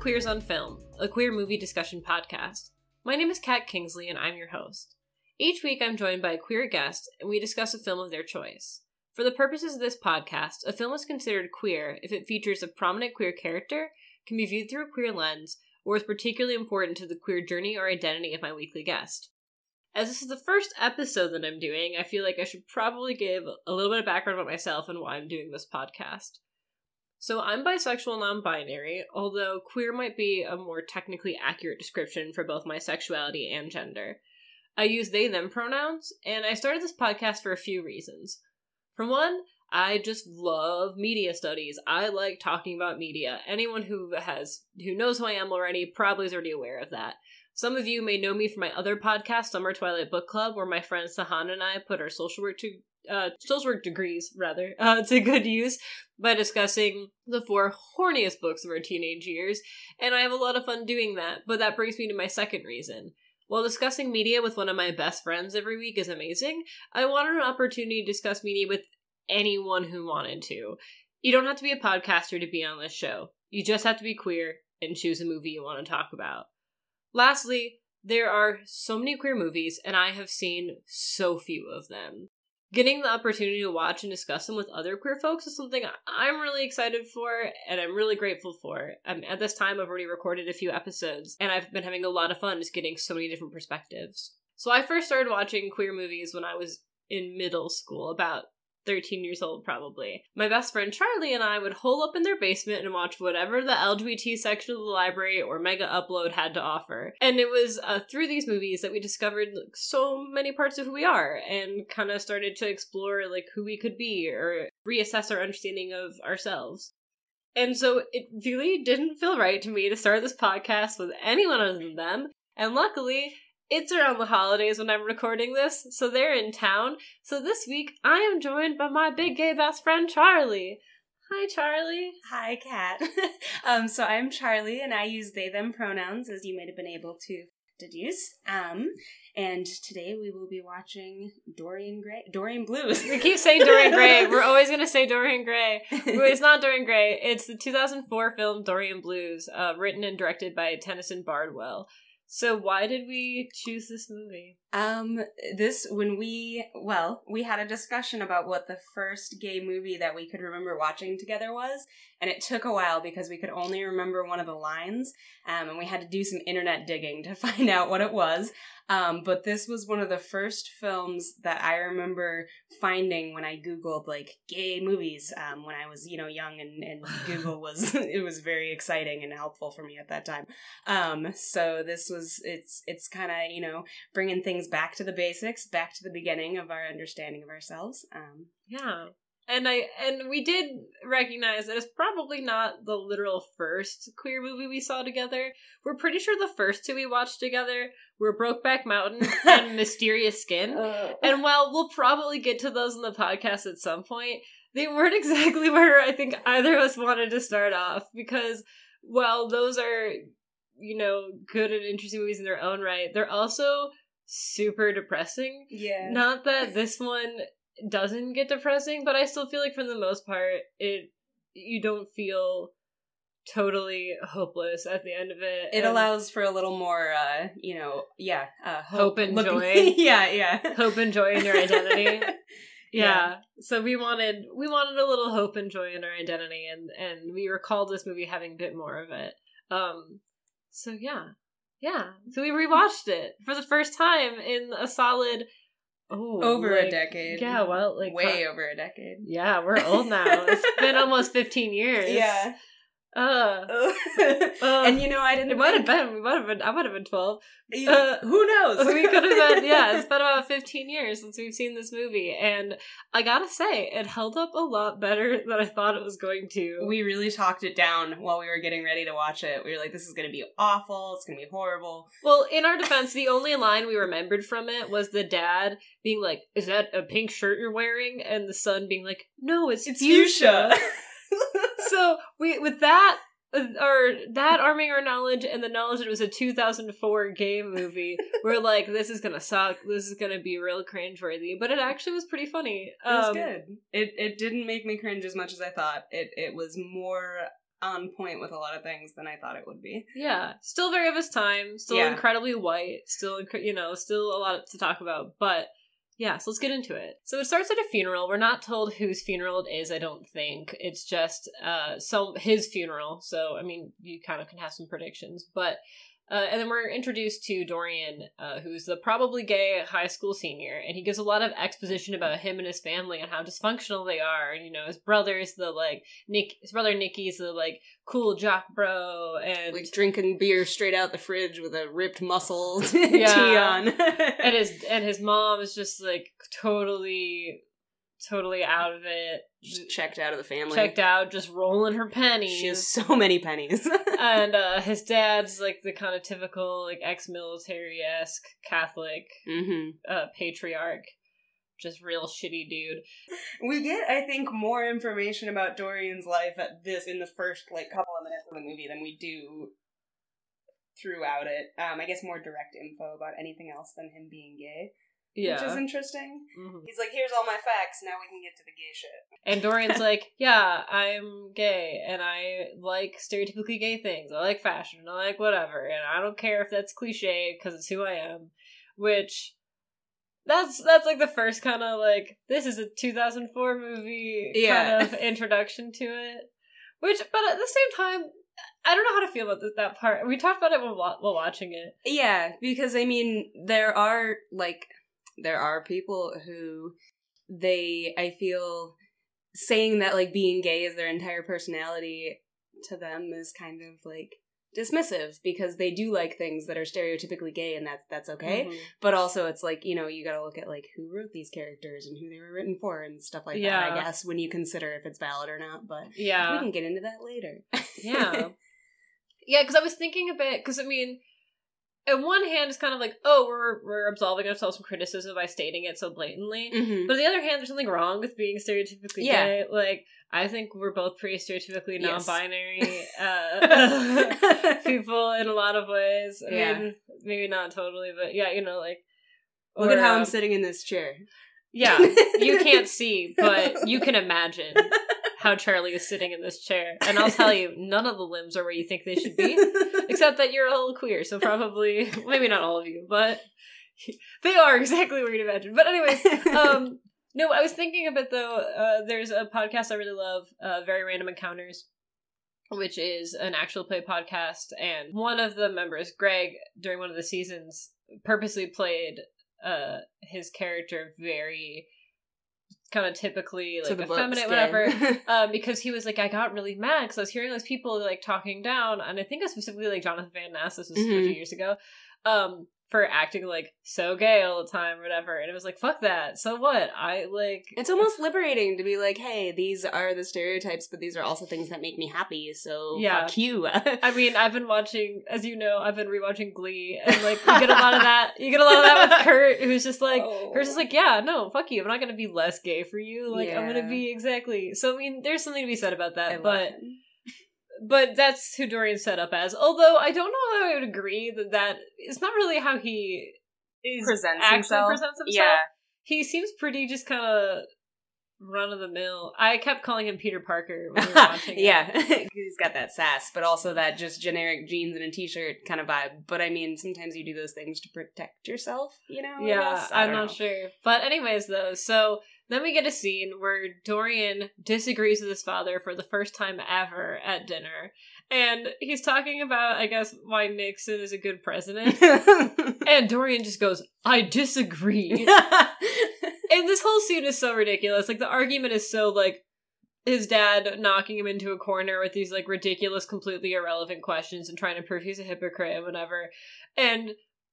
Queers on Film, a queer movie discussion podcast. My name is Kat Kingsley and I'm your host. Each week I'm joined by a queer guest and we discuss a film of their choice. For the purposes of this podcast, a film is considered queer if it features a prominent queer character, can be viewed through a queer lens, or is particularly important to the queer journey or identity of my weekly guest. As this is the first episode that I'm doing, I feel like I should probably give a little bit of background about myself and why I'm doing this podcast. So, I'm bisexual non binary, although queer might be a more technically accurate description for both my sexuality and gender. I use they them pronouns, and I started this podcast for a few reasons. For one, I just love media studies. I like talking about media. Anyone who has who knows who I am already probably is already aware of that. Some of you may know me from my other podcast, Summer Twilight Book Club, where my friend Sahan and I put our social work to uh, social work degrees rather uh, to good use by discussing the four horniest books of our teenage years, and I have a lot of fun doing that. But that brings me to my second reason. While discussing media with one of my best friends every week is amazing, I wanted an opportunity to discuss media with anyone who wanted to. You don't have to be a podcaster to be on this show. You just have to be queer and choose a movie you want to talk about. Lastly, there are so many queer movies, and I have seen so few of them. Getting the opportunity to watch and discuss them with other queer folks is something I'm really excited for and I'm really grateful for. Um, at this time, I've already recorded a few episodes, and I've been having a lot of fun just getting so many different perspectives. So I first started watching queer movies when I was in middle school, about 13 years old probably. My best friend Charlie and I would hole up in their basement and watch whatever the LGBT section of the library or Mega Upload had to offer. And it was uh, through these movies that we discovered like, so many parts of who we are and kind of started to explore like who we could be or reassess our understanding of ourselves. And so it really didn't feel right to me to start this podcast with anyone other than them. And luckily, it's around the holidays when I'm recording this, so they're in town. So this week, I am joined by my big gay best friend, Charlie. Hi, Charlie. Hi, Kat. um, so I'm Charlie, and I use they them pronouns, as you might have been able to deduce. Um, and today we will be watching Dorian Gray, Dorian Blues. We keep saying Dorian Gray. We're always gonna say Dorian Gray. It's not Dorian Gray. It's the 2004 film Dorian Blues, uh, written and directed by Tennyson Bardwell. So why did we choose this movie? Um, this when we well, we had a discussion about what the first gay movie that we could remember watching together was, and it took a while because we could only remember one of the lines, um, and we had to do some internet digging to find out what it was. Um, but this was one of the first films that I remember finding when I googled like gay movies um, when I was you know young and, and Google was it was very exciting and helpful for me at that time. Um, so this was it's it's kind of you know bringing things back to the basics, back to the beginning of our understanding of ourselves. Um, yeah. And I and we did recognize that it's probably not the literal first queer movie we saw together. We're pretty sure the first two we watched together were Brokeback Mountain and Mysterious Skin. uh, And while we'll probably get to those in the podcast at some point, they weren't exactly where I think either of us wanted to start off because while those are, you know, good and interesting movies in their own right, they're also super depressing. yeah. Not that this one doesn't get depressing, but I still feel like for the most part it you don't feel totally hopeless at the end of it. It allows for a little more, uh, you know, yeah, uh, Hope and looking- joy. yeah, yeah. hope and joy in your identity. yeah. So we wanted we wanted a little hope and joy in our identity and and we recalled this movie having a bit more of it. Um so yeah. Yeah. So we rewatched it for the first time in a solid oh over a decade. Yeah, well like way pro- over a decade. Yeah, we're old now. It's been almost 15 years. Yeah. Uh Uh, and you know, I didn't. it might have been we might have been I might have been 12. You- uh, who knows? we could have been yeah it's been about 15 years since we've seen this movie and i gotta say it held up a lot better than i thought it was going to we really talked it down while we were getting ready to watch it. We were like, "This is going to be awful. It's going to be horrible." well in our defense the only line we remembered from it was the dad being like is that a pink shirt you're wearing and the son being like no it's, It's fuchsia, fuchsia. So we with that uh, or that arming our knowledge and the knowledge that it was a 2004 game movie we're like this is gonna suck this is gonna be real cringeworthy but it actually was pretty funny It was Um, good. It it didn't make me cringe as much as I thought. It it was more on point with a lot of things than I thought it would be. Yeah, still very of his time, still Yeah. incredibly white, still you know, still a lot to talk about, but yeah, so let's get into it. So it starts at a funeral. We're not told whose funeral it is, I don't think. It's just uh some his funeral. So I mean, you kind of can have some predictions, but uh, and then we're introduced to Dorian, uh, who's the probably gay high school senior, and he gives a lot of exposition about him and his family and how dysfunctional they are. And you know, his brother's the like Nick, his brother Nicky's the like cool jock bro, and Like drinking beer straight out the fridge with a ripped muscle Yeah. tee on. and his and his mom is just like totally totally out of it Just checked out of the family. checked out just rolling her pennies She has so many pennies. and uh his dad's like the kind of typical like ex-military-esque catholic hmm uh patriarch just real shitty dude We get, I think, more information about Dorian's life at this in the first like couple of minutes of the movie than we do throughout it. Um, I guess more direct info about anything else than him being gay, yeah which is interesting. Mhm. He's like, "Here's all my facts. Now we can get to the gay shit." and dorian's like yeah i'm gay and i like stereotypically gay things i like fashion i like whatever and i don't care if that's cliche because it's who i am which that's that's like the first kind of like this is a 2004 movie Yeah. kind of introduction to it which but at the same time i don't know how to feel about that part we talked about it while, while watching it Yeah, because I mean, there are like there are people who they I feel saying that like being gay is their entire personality to them is kind of like dismissive because they do like things that are stereotypically gay and that's that's okay. Mhm. But also it's like, you know, you got to look at like who wrote these characters and who they were written for and stuff like that, I guess, when you consider if it's valid or not, but yeah we can get into that later. yeah yeah because i was thinking a bit because i mean on one hand it's kind of like oh we're we're absolving ourselves from criticism by stating it so blatantly Mhm. but on the other hand there's something wrong with being stereotypically Yeah. gay like i think we're both pretty stereotypically Yes. non-binary uh people in a lot of ways i Yeah. mean maybe not totally but yeah you know like Look at how I'm um, sitting in this chair. yeah you can't see but you can imagine how charlie is sitting in this chair. And i'll tell you none of the limbs are where you think they should be except that you're a little queer so probably maybe not all of you but they are exactly where you'd imagine. But anyways um no i was thinking a bit though uh there's a podcast i really love uh very random encounters which is an actual play podcast and one of the members greg during one of the seasons purposely played uh his character very kind of typically like effeminate whatever um, because he was like, I got really mad because I was hearing those people like talking down, and I think it was specifically like Jonathan Van Ness. This was a Mhm. few years ago. Um, for acting like so gay all the time or whatever, and it was like, fuck that. So what? I like. It's almost liberating to be like, hey, these are the stereotypes, but these are also things that make me happy, so Yeah. fuck you. I mean, I've been watching, as you know, I've been rewatching Glee, and like you get a lot of that. You get a lot of that with Kurt, who's just like, Oh. Kurt's just like, yeah, no, fuck you. I'm not gonna be less gay for you. Like I'm gonna be exactly. So I mean, there's something to be said about I that, love but. But that's who Dorian's set up as. Although I don't know how I would agree that that is not really how he is Presents actually himself. presents himself. Yeah. He seems pretty just kind of run of the mill. I kept calling him Peter Parker when we were watching. yeah, he's got that sass, but also that just generic jeans and a t-shirt kind of vibe. But I mean, sometimes you do those things to protect yourself, you know? Yeah. I I'm don't not know. sure. But anyways, though, so then we get a scene where Dorian disagrees with his father for the first time ever at dinner. And he's talking about, I guess, why Nixon is a good president. and Dorian just goes, I disagree. and this whole scene is so ridiculous. Like the argument is so like his dad knocking him into a corner with these like ridiculous, completely irrelevant questions and trying to prove he's a hypocrite and whatever. And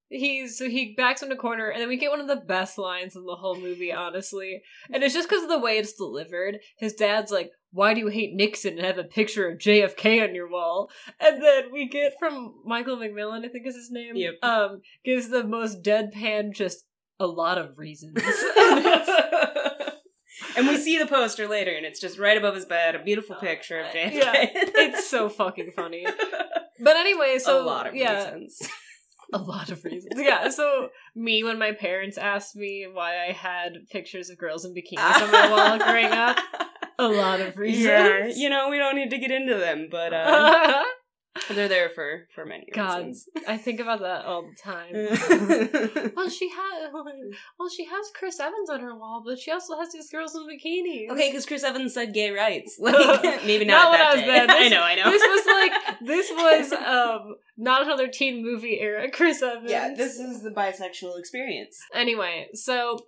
he's so he backs him to corner, and then we get one of the best lines in the whole movie, honestly. And it's just because of the way it's delivered. His dad's like, "Why do you hate Nixon and have a picture of JFK on your wall?" And then we get from Michael McMillian, I think is his name. Yep. Um, gives the most deadpan, just a lot of reasons. and we see the poster later, and it's just right above his bed, a beautiful picture of JFK. Yeah, it's so fucking funny. But anyway, so a lot of yeah, reasons. A lot of reasons. Yeah, so me when my parents asked me why I had pictures of girls in bikinis on my wall growing up, a lot of reasons. Yeah, you know, we don't need to get into them, but uh, they're there for for many God, reasons. I think about that all the time. well, she has well, she has Chris Evans on her wall, but she also has these girls in bikinis. okay, because Chris Evans said gay rights. Like maybe Not not, when that I was day. there. I know, I know. This was like this was um not another teen movie era Chris Evans. yeah, this is the bisexual experience. Anyway, so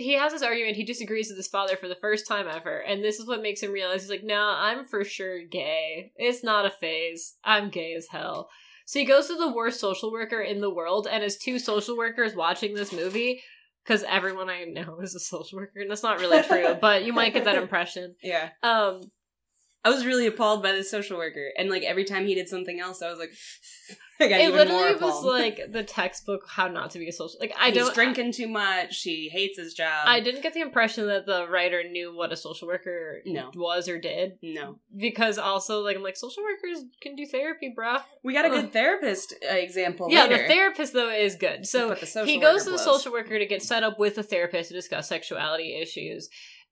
he has this argument. He disagrees with his father for the first time ever, and this is what makes him realize he's like, "No, I'm for sure gay. It's not a phase. I'm gay as hell." So he goes to the worst social worker in the world, and has two social workers watching this movie because everyone I know is a social worker, and that's not really true, but you might get that impression. Yeah. Um, I was really appalled by this social worker, and like every time he did something else, I was like, I got it literally was like the textbook how not to be a social. Like I He's don't drinking too much. He hates his job. I didn't get the impression that the writer knew what a social worker No. was or did. No, because also like I'm like social workers can do therapy, bruh. we got a good Ugh. therapist uh, example. Yeah, later. the therapist though is good. So the he goes to the blows. social worker to get set up with a therapist to discuss sexuality issues.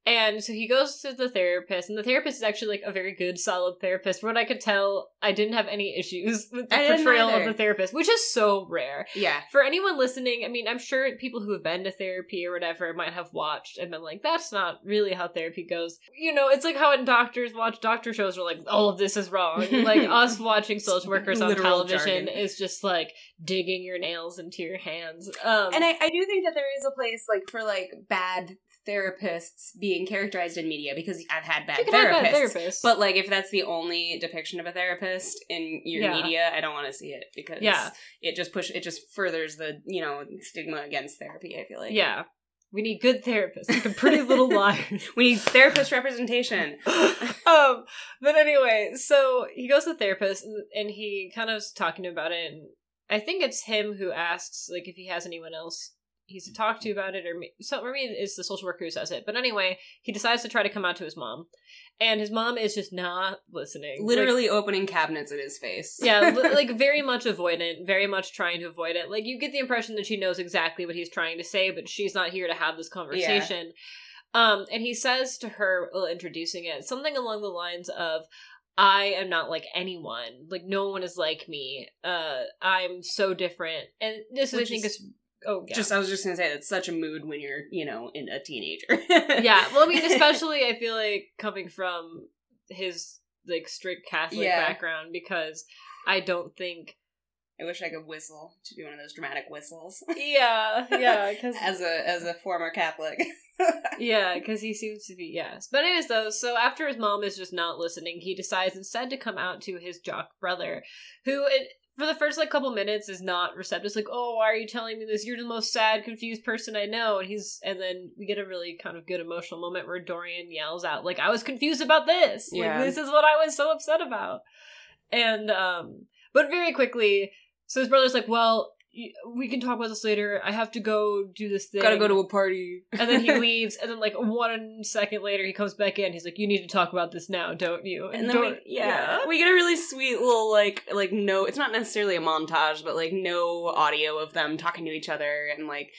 And so he goes to the therapist, and the therapist is actually like a very good, solid therapist. From what I could tell, I didn't have any issues with the portrayal of the therapist, which is so rare. Yeah, For anyone listening, I mean, I'm sure people who have been to therapy or whatever might have watched and been like, that's not really how therapy goes. You know, it's like how when doctors watch doctor shows are like, all of this is wrong. like us watching social workers on television jargon. is just like digging your nails into your hands. Um, and I, I do think that there is a place like for like bad therapists being characterized in media because I've had bad therapists. bad therapists. But like, if that's the only depiction of a therapist in your Yeah. media, I don't want to see it because Yeah. it just push it just furthers the you know stigma against therapy. I feel like yeah. We need good therapists, like a pretty little liars. we need therapist representation. um, but anyway, so he goes to the therapist and, and he kind of is talking about it, and I think it's him who asks like if he has anyone else he's to talk to about it, or me- so or maybe it's the social worker who says it. But anyway, he decides to try to come out to his mom, and his mom is just not listening. Like, Literally opening cabinets in his face. yeah, li- like very much avoidant, very much trying to avoid it. Like you get the impression that she knows exactly what he's trying to say, but she's not here to have this conversation. Um, and he says to her, while introducing it, something along the lines of, "I am not like anyone. Like no one is like me. Uh, I'm so different." And this, Which I think, is is, oh yeah. Just I was just gonna say that's such a mood when you're you know in a teenager. yeah. Well, I mean, especially I feel like coming from his like strict Catholic Yeah. background because I don't think I wish I could whistle to do one of those dramatic whistles. yeah yeah because as a as a former Catholic. Yeah, because he seems to be yes. But anyways, though, so after his mom is just not listening, he decides instead to come out to his jock brother, who for the first like couple minutes is not receptive. It's like, oh, why are you telling me this? You're the most sad, confused person I know. And he's and then we get a really kind of good emotional moment where Dorian yells out, like, I was confused about this. Yeah. Like this is what I was so upset about. And um, but very quickly, so his brother's like, well. We can talk about this later. I have to go do this thing. Gotta go to a party. And then he leaves, and then like one second later, he comes back in. He's like, "You need to talk about this now, don't you?" And then we, Dor- yeah, we get a really sweet little like like no, it's not necessarily a montage, but like no audio of them talking to each other and like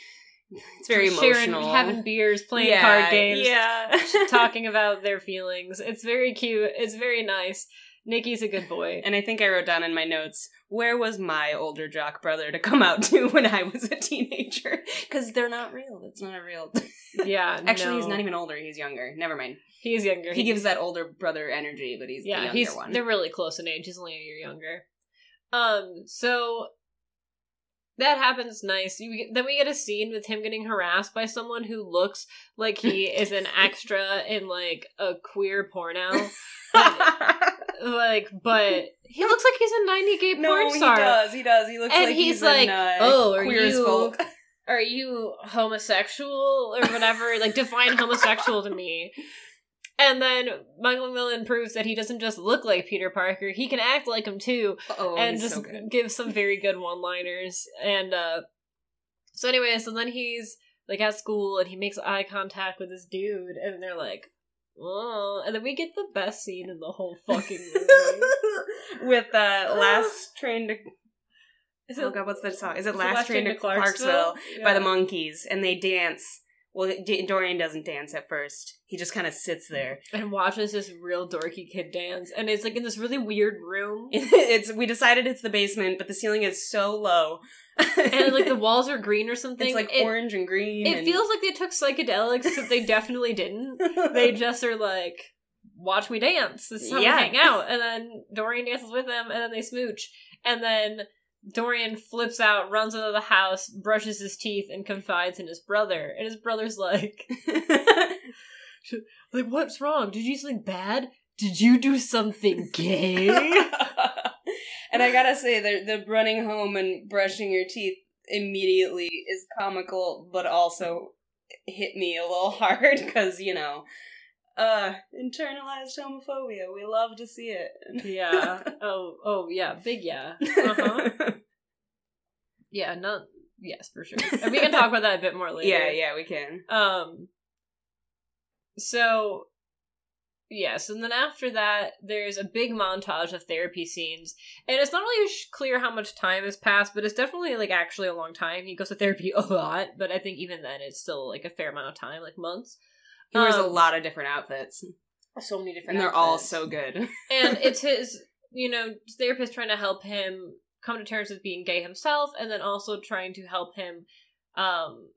it's very Sharing- emotional. having beers, playing Yeah, card games, yeah, talking about their feelings. It's very cute. It's very nice. Nikki's a good boy. And I think I wrote down in my notes, where was my older jock brother to come out to when I was a teenager? Because they're not real. It's not a real. yeah, Actually, he's not even older. He's younger. Never mind. He is younger. He gives that older brother energy, but he's the yeah, younger he's one. they're really close in age. He's only a year younger. Um, so that happens nice. You then we get a scene with him getting harassed by someone who looks like he is an extra in like a queer porno. Like, but he looks like he's a ninety gay porn star. no, porn he star. does. He does. He looks And like he's he's, like, in, uh, "Oh, are you- folk. Are you homosexual or whatever? like, define homosexual to me. And then Michael McMillian proves that he doesn't just look like Peter Parker; he can act like him too. Oh, and just so good. give some very good one liners. And uh so anyway, so then he's like at school and he makes eye contact with this dude and they're like, Oh and then we get the best scene in the whole fucking movie. with uh, last train to Is oh god, what's that song? Is it last, train to Clarksville, Yeah. by the Monkees, and they dance Well, D- Dorian doesn't dance at first. He just kind of sits there. and watches this real dorky kid dance, and it's like in this really weird room, it's we decided it's the basement, but the ceiling is so low. and like the walls are green or something. it's like it, orange and green. It and- feels like they took psychedelics, except they definitely didn't. They just are like, watch me dance. This is how Yeah. we hang out. And then Dorian dances with them, and then they smooch. And then Dorian flips out, runs into the house, brushes his teeth, and confides in his brother. And his brother's like, like, what's wrong? Did you do something bad? Did you do something gay? and I gotta say, the the running home and brushing your teeth immediately is comical, but also hit me a little hard because you know, uh, internalized homophobia. We love to see it. yeah. Oh, oh, yeah. Big yeah. Uh-huh. Yeah, not, yes, for sure. And we can talk about that a bit more later. yeah, yeah, we can. Um. So, yes, and then after that, there's a big montage of therapy scenes, and it's not really clear how much time has passed, but it's definitely like actually a long time. He goes to therapy a lot, but I think even then, it's still like a fair amount of time, like months. He wears a Um, lot of different outfits, So many different, and they're all so good. and it's his you know therapist trying to help him come to terms with being gay himself and then also trying to help him um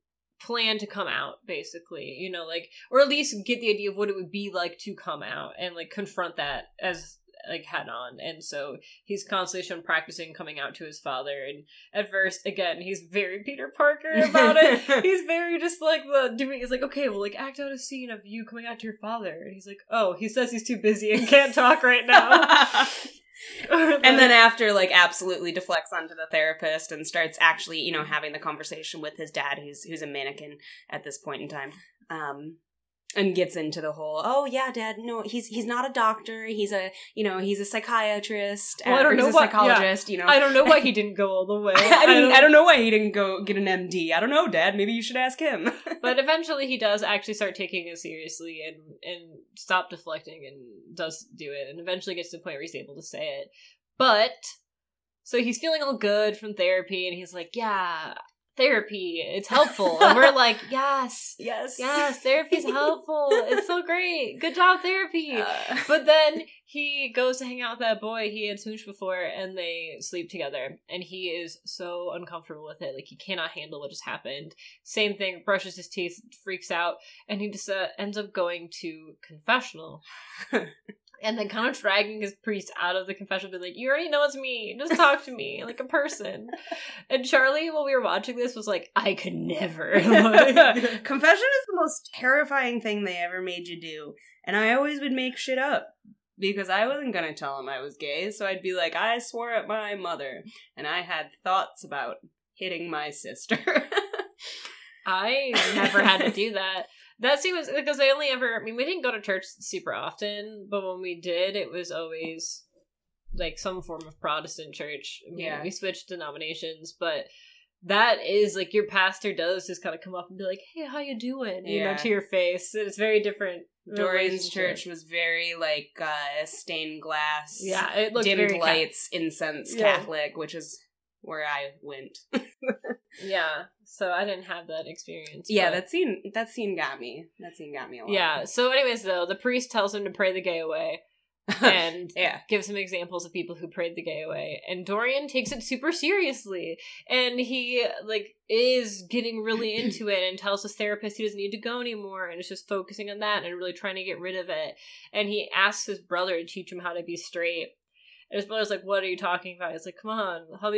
plan to come out basically you know like or at least get the idea of what it would be like to come out and like confront that as like head on. And so he's constantly shown practicing coming out to his father. And at first again he's very peter parker about it. He's very just like the doing he's like okay well like act out a scene of you coming out to your father. And he's like oh he says he's too busy and can't talk right now. And then after like absolutely deflects onto the therapist and starts actually you know having the conversation with his dad who's who's a mannequin at this point in time. Um and gets into the whole oh yeah dad no he's he's not a doctor he's a you know he's a psychiatrist Well, I uh, don't or he's know a what- yeah. psychologist you know I don't know why he didn't go all the way. I, don't, I don't know why he didn't go get an MD. I don't know, Dad. Maybe you should ask him. But eventually, he does actually start taking it seriously and and stop deflecting and does do it, and eventually gets to the point where he's able to say it. But so he's feeling all good from therapy, and he's like, "Yeah, therapy, it's helpful." and we're like, "Yes, yes, yes, therapy's helpful. It's so great. Good job, therapy." Uh, But then he goes to hang out with that boy he had smooched before, and they sleep together. And he is so uncomfortable with it, like he cannot handle what just happened. Same thing, brushes his teeth, freaks out, and he just uh, ends up going to confessional. and then kind of dragging his priest out of the confessional, be like, "You already know it's me. Just talk to me like a person." And Charlie, while we were watching this, was like, "I could never." Confession is the most terrifying thing they ever made you do. And I always would make shit up. Because I wasn't gonna tell him I was gay, so I'd be like, I swore at my mother, and I had thoughts about hitting my sister. I never had to do that. That seems because I only ever. I mean, we didn't go to church super often, but when we did, it was always like some form of Protestant church. I mean, Yeah. we switched denominations, but that is like your pastor does just kind of come up and be like, "Hey, how you doing?" You know, to your face. It's very different. Dorian's church was very like uh stained glass, Yeah, it looked dimmed very ca- lights, incense, Yeah. Catholic, which is where I went. yeah, so I didn't have that experience. yeah, but- that scene that scene got me. That scene got me a lot. yeah. So, anyways, though, the priest tells him to pray the gay away. and yeah. gives him examples of people who prayed the gay away and dorian takes it super seriously and he like is getting really into it and tells his therapist he doesn't need to go anymore and is just focusing on that and really trying to get rid of it and he asks his brother to teach him how to be straight and his brother's like what are you talking about he's like come on how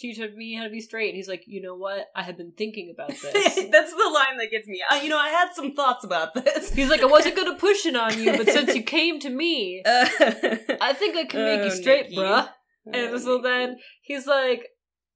you teach me how to be straight and he's like you know what i have been thinking about this That's the line that gets me. Uh, you know, I had some thoughts about this. he's like i wasn't gonna push it on you but since you came to me Uh, i think i can make Oh, you straight Nikki. bruh And so then he's like,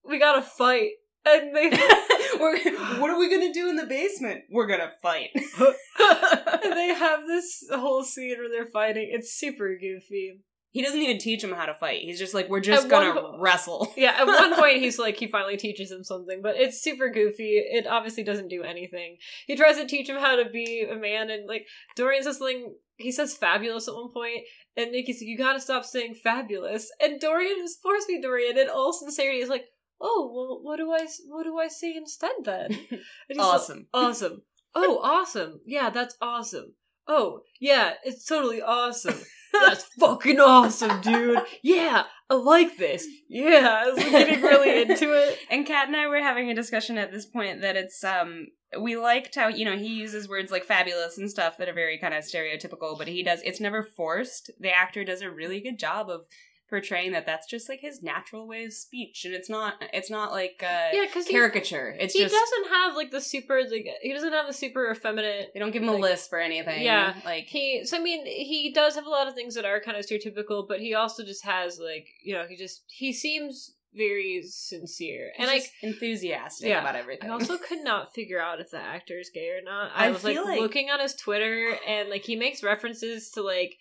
"We gotta fight," and they We're, what are we gonna do in the basement? We're gonna fight. and they have this whole scene where they're fighting. It's super goofy. He doesn't even teach him how to fight. He's just like, we're just At gonna po- wrestle. Yeah, at one point he's like, he finally teaches him something, but it's super goofy. It obviously doesn't do anything. He tries to teach him how to be a man, and like Dorian says something. He says fabulous at one point, and Nikki's like, "You gotta stop saying fabulous." And Dorian is force me, Dorian, in all sincerity, is like, "Oh, well, what do I, what do I say instead then?" And he's like, Awesome. awesome, oh, awesome. Yeah, that's awesome. Oh, yeah, it's totally awesome. That's fucking awesome, dude. Yeah, I like this. Yeah, I was getting really into it. And Kat and I were having a discussion at this point that it's um we liked how you know he uses words like fabulous and stuff that are very kind of stereotypical, but he does it's never forced. The actor does a really good job of portraying that that's just like his natural way of speech and it's not it's not like uh Yeah, because he, caricature it's he just doesn't have like the super like he doesn't have the super effeminate they don't give him a lisp or anything Yeah. like he so i mean he does have a lot of things that are kind of stereotypical but he also just has like you know he just he seems very sincere and and like enthusiastic Yeah. about everything I also could not figure out if the actor is gay or not. I, I was like, like- looking on his Twitter and like he makes references to like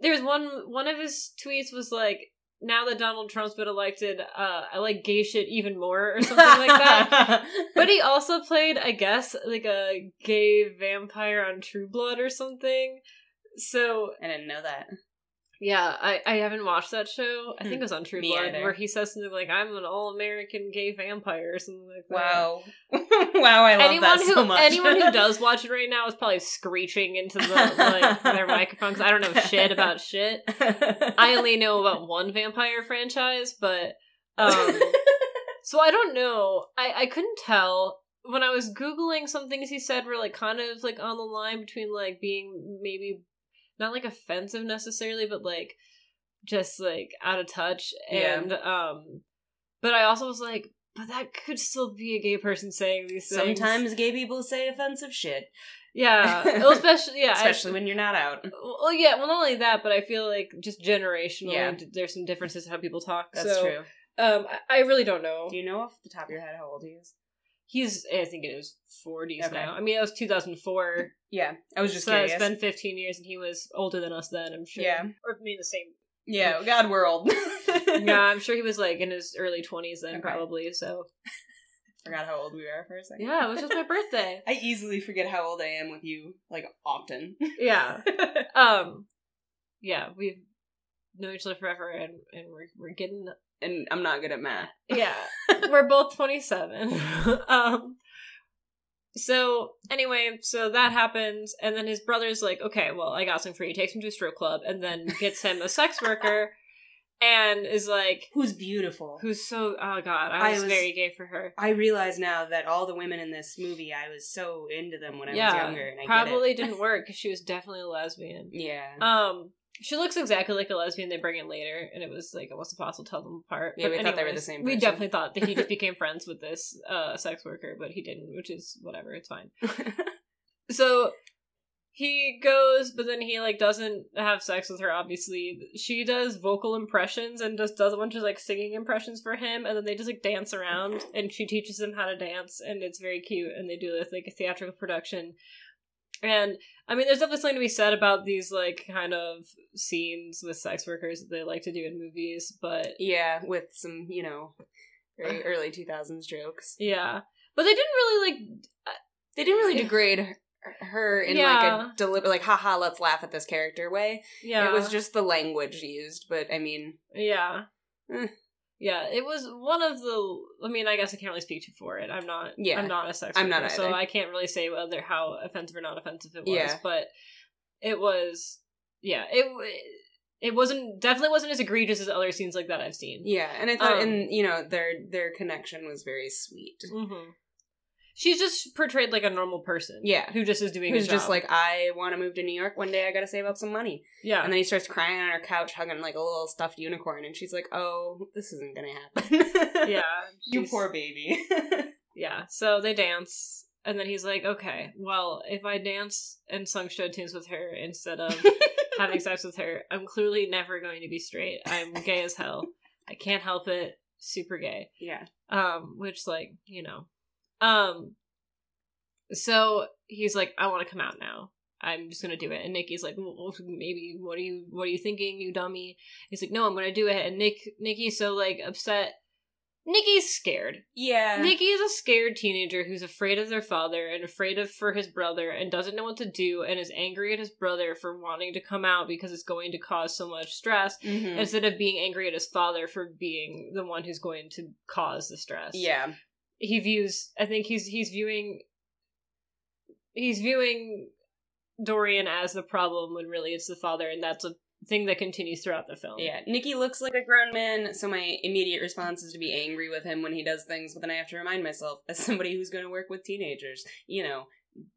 there's one one of his tweets was like now that Donald Trump's been elected, uh, I like gay shit even more or something like that. But he also played, I guess, like a gay vampire on True Blood or something. So I didn't know that yeah, I, I haven't watched that show. I think Hmm. it was on True Me Blood either. where he says something like, "I'm an all American gay vampire" or something like that. wow wow I love anyone that who so much anyone who does watch it right now is probably screeching into the like their microphones. I don't know shit about shit. I only know about one vampire franchise, but um, so I don't know. I I couldn't tell when I was googling some things he said were like kind of like on the line between like being maybe not like offensive necessarily, but like just like out of touch Yeah. and um. But I also was like, but that could still be a gay person saying these things. sometimes gay people say offensive shit Yeah, well, especially yeah, I- especially when you're not out well, yeah. Well, not only that, but I feel like just generationally, Yeah. d- there's some differences in how people talk. that's so, true Um, I, I really don't know. do you know off the top of your head how old he is He's, I think it was forties Okay. now. I mean, it was 2004. yeah I was just so curious it's been 15 years, and he was older than us then. I'm sure. Yeah. or I mean the same. yeah God we're old yeah, I'm sure he was like in his early 20s then, Okay. probably. So forgot how old we are for a second yeah, it was just my birthday. I easily forget how old I am with you, like often. Yeah. Um. Yeah, we've known each other forever, and and we're we're getting and I'm not good at math. yeah we're both 27 um so anyway so that happens and then his brother's like okay well i got some for you takes him to a strip club and then gets him a sex worker and is like Who's beautiful? who's so oh god i I was, was- very gay for her I realize now that all the women in this movie, I was so into them when I yeah was younger, and I probably get it. didn't work because she was definitely a lesbian Yeah. um she looks exactly like a lesbian they bring in later and it was like almost impossible to tell them apart. Yeah, But we thought they were the anyways, same we definitely thought that he just became friends with this uh sex worker but he didn't which is whatever it's fine. So he goes but then he like doesn't have sex with her obviously. She does vocal impressions and just does a bunch of like singing impressions for him and then they just like dance around and she teaches him how to dance and it's very cute and they do this like a theatrical production and i mean there's definitely something to be said about these like kind of scenes with sex workers that they like to do in movies but yeah, with some, you know, very early 2000s jokes. yeah but they didn't really like They didn't really degrade her- in like a deliberate, like, haha, let's laugh at this character way. yeah It was just the language used, but I mean, Yeah. Eh. Yeah, it was one of the. I mean, I guess I can't really speak to for it. I'm not. Yeah. I'm not a sex. I'm not worker, so. I can't really say whether how offensive or not offensive it was. Yeah. But it was. Yeah, it it wasn't definitely wasn't as egregious as other scenes like that I've seen. yeah, and I thought, Um, and you know, their their connection was very sweet. hmm She's just portrayed like a normal person. Yeah. who just is doing. Who's just like, I want to move to New York one day. I got to save up some money. yeah, And then he starts crying on her couch, hugging like a little stuffed unicorn, and she's like, "Oh, this isn't gonna happen." yeah, you poor baby. Yeah, so they dance, and then he's like, okay, well, if I dance and sung show tunes with her instead of having sex with her, I'm clearly never going to be straight. I'm gay as hell. I can't help it. Super gay. yeah, Um, which, like, you know. Um, so he's like, I want to come out now. I'm just gonna do it. And Nikki's like, well, maybe what are you what are you thinking, you dummy? He's like, no, I'm gonna do it. And Nick Nikki's so like upset. Nikki's scared. yeah. Nikki is a scared teenager who's afraid of their father and afraid of for his brother and doesn't know what to do and is angry at his brother for wanting to come out because it's going to cause so much stress Mhm. instead of being angry at his father for being the one who's going to cause the stress. yeah, He views I think he's he's viewing he's viewing Dorian as the problem when really it's the father, and that's a thing that continues throughout the film. Yeah, nikki looks like a grown man, so my immediate response is to be angry with him when he does things, but then I have to remind myself, as somebody who's going to work with teenagers, you know,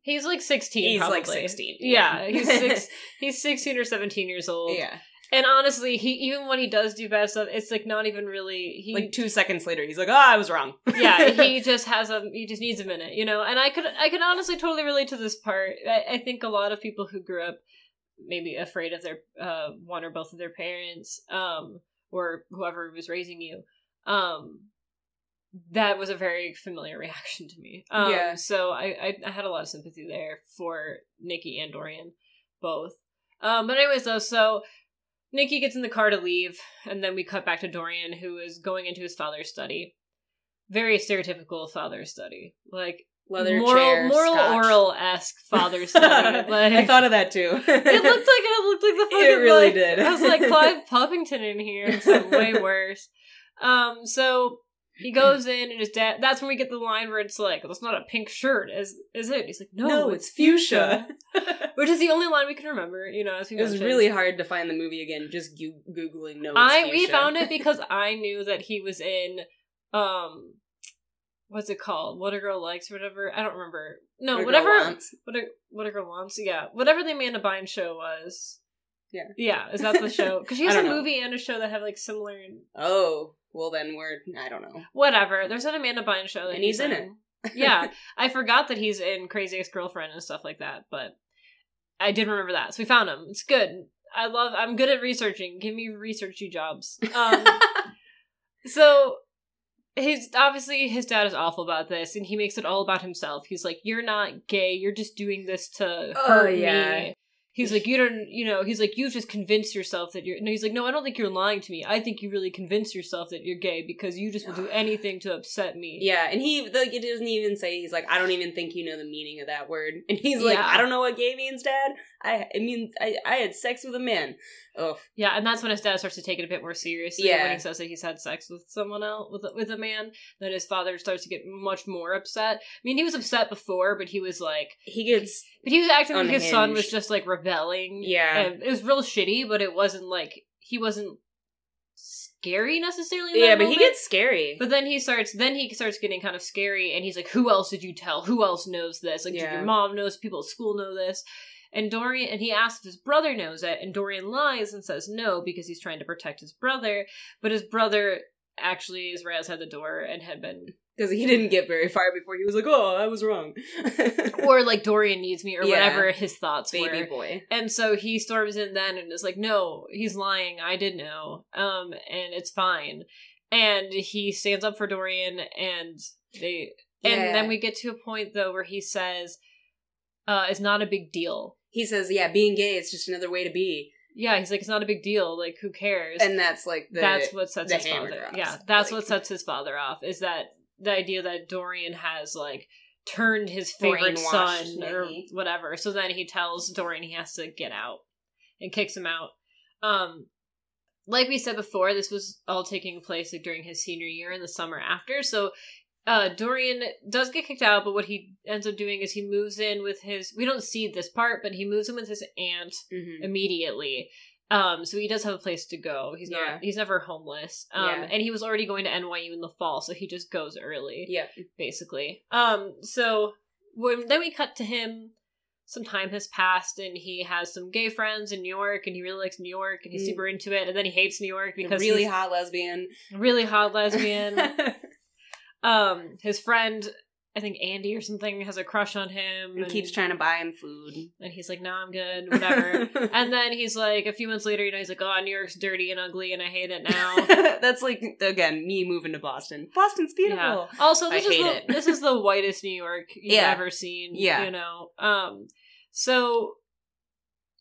He's like sixteen. He's like 16, Yeah, yeah. he's six. He's sixteen or seventeen years old. yeah. And honestly, he even when he does do bad stuff, it's like not even really. He Like two seconds later, he's like, "Oh, I was wrong." yeah, he just has a he just needs a minute, you know. And I could I could honestly totally relate to this part. I, I think a lot of people who grew up maybe afraid of their uh one or both of their parents, um, or whoever was raising you, um, that was a very familiar reaction to me. Um, Yeah. So I, I I had a lot of sympathy there for Nikki and Dorian, both. Um, but anyways, though, so Nikki gets in the car to leave, and then we cut back to Dorian, who is going into his father's study. Very stereotypical father's study, like Leather moral, chair, moral scotch. oral esque father study. like, I thought of that too. it looked like it looked like the fucking. It really like- did. I was like Clive Puffington in here, except way worse. Um, so he goes in, and his dad. That's when we get the line where it's like, "That's not a pink shirt, is is it?" He's like, "No, no, it's fuchsia. which is the only line we can remember. You know, as we It was really hard to find the movie again. Just gu- googling no. I we fuchsia. found it because I knew that he was in um what's it called? What a girl likes or whatever. I don't remember. No, What whatever Wants. what a what a girl wants. Yeah. Whatever the Amanda Bynes show was. Yeah. Yeah, is that the show? Because she has a know. movie and a show that have like similar Oh, well then we're I don't know. whatever. There's an Amanda Bynes show that And he's in it. yeah. I forgot that he's in Crazy Ex Girlfriend and stuff like that, but I did remember that. So we found him. It's good. I love I'm good at researching. Give me researchy jobs. Um So his obviously his dad is awful about this and he makes it all about himself. He's like, You're not gay, you're just doing this to Oh, hurt yeah. me. He's like, You don't you know, he's like, you've just convinced yourself that you're no, he's like, No, I don't think you're lying to me. I think you really convinced yourself that you're gay because you just will do anything to upset me. Yeah, and he like it doesn't even say he's like I don't even think you know the meaning of that word, and he's like Yeah. I don't know what gay means, Dad. I it means I I had sex with a man. Oh Yeah, and that's when his dad starts to take it a bit more seriously. Yeah. When he says that he's had sex with someone else, with a, with a man, then his father starts to get much more upset. I mean, he was upset before, but he was like, he gets but he was acting like his son was just like rebelling. Yeah. And it was real shitty, but it wasn't like he wasn't scary necessarily. yeah, but he gets scary. But then he starts. Then he starts getting kind of scary, and he's like, "Who else did you tell? Who else knows this? Like, did Yeah. your mom knows? People at school know this." And Dorian, and he asks if his brother knows it, and Dorian lies and says no because he's trying to protect his brother. But his brother actually is right outside the door and had been, because he didn't get very far before he was like, "Oh, I was wrong." or like Dorian needs me, or Yeah. whatever his thoughts Baby were. boy. And so he storms in then and is like, "No, he's lying. I did know. Um, and it's fine." And he stands up for Dorian, and they, Yeah. and then we get to a point though where he says, "Uh, it's not a big deal." He says, "Yeah, being gay is just another way to be," Yeah, he's like, "It's not a big deal. Like, who cares?" and that's like the that's what sets his father. drops. Yeah, that's Like- what sets his father off. Is that the idea that Dorian has like turned his favorite son or whatever. So then he tells Dorian he has to get out and kicks him out. Um, like we said before, this was all taking place like, during his senior year and the summer after. So uh Dorian does get kicked out, but what he ends up doing is he moves in with his we don't see this part, but he moves in with his aunt Mhm. immediately. Um, so he does have a place to go. He's not he's never homeless. Um Yeah. and he was already going to NYU in the fall, so he just goes early, Yep. basically. Um so when then we cut to him some time has passed and he has some gay friends in New York and he really likes New York and he's Mm. super into it and then he hates New York because really he's hot lesbian. really hot lesbian. um his friend I think Andy or something has a crush on him and keeps trying to buy him food. and he's like, "No, I'm good, whatever." and then he's like, a few months later, you know, he's like, "Oh, New York's dirty and ugly, and I hate it now." That's like again me moving to Boston. Boston's beautiful. yeah. Also, I this is hate the it. this is the whitest New York you've Yeah. ever seen. Yeah. you know. Um, so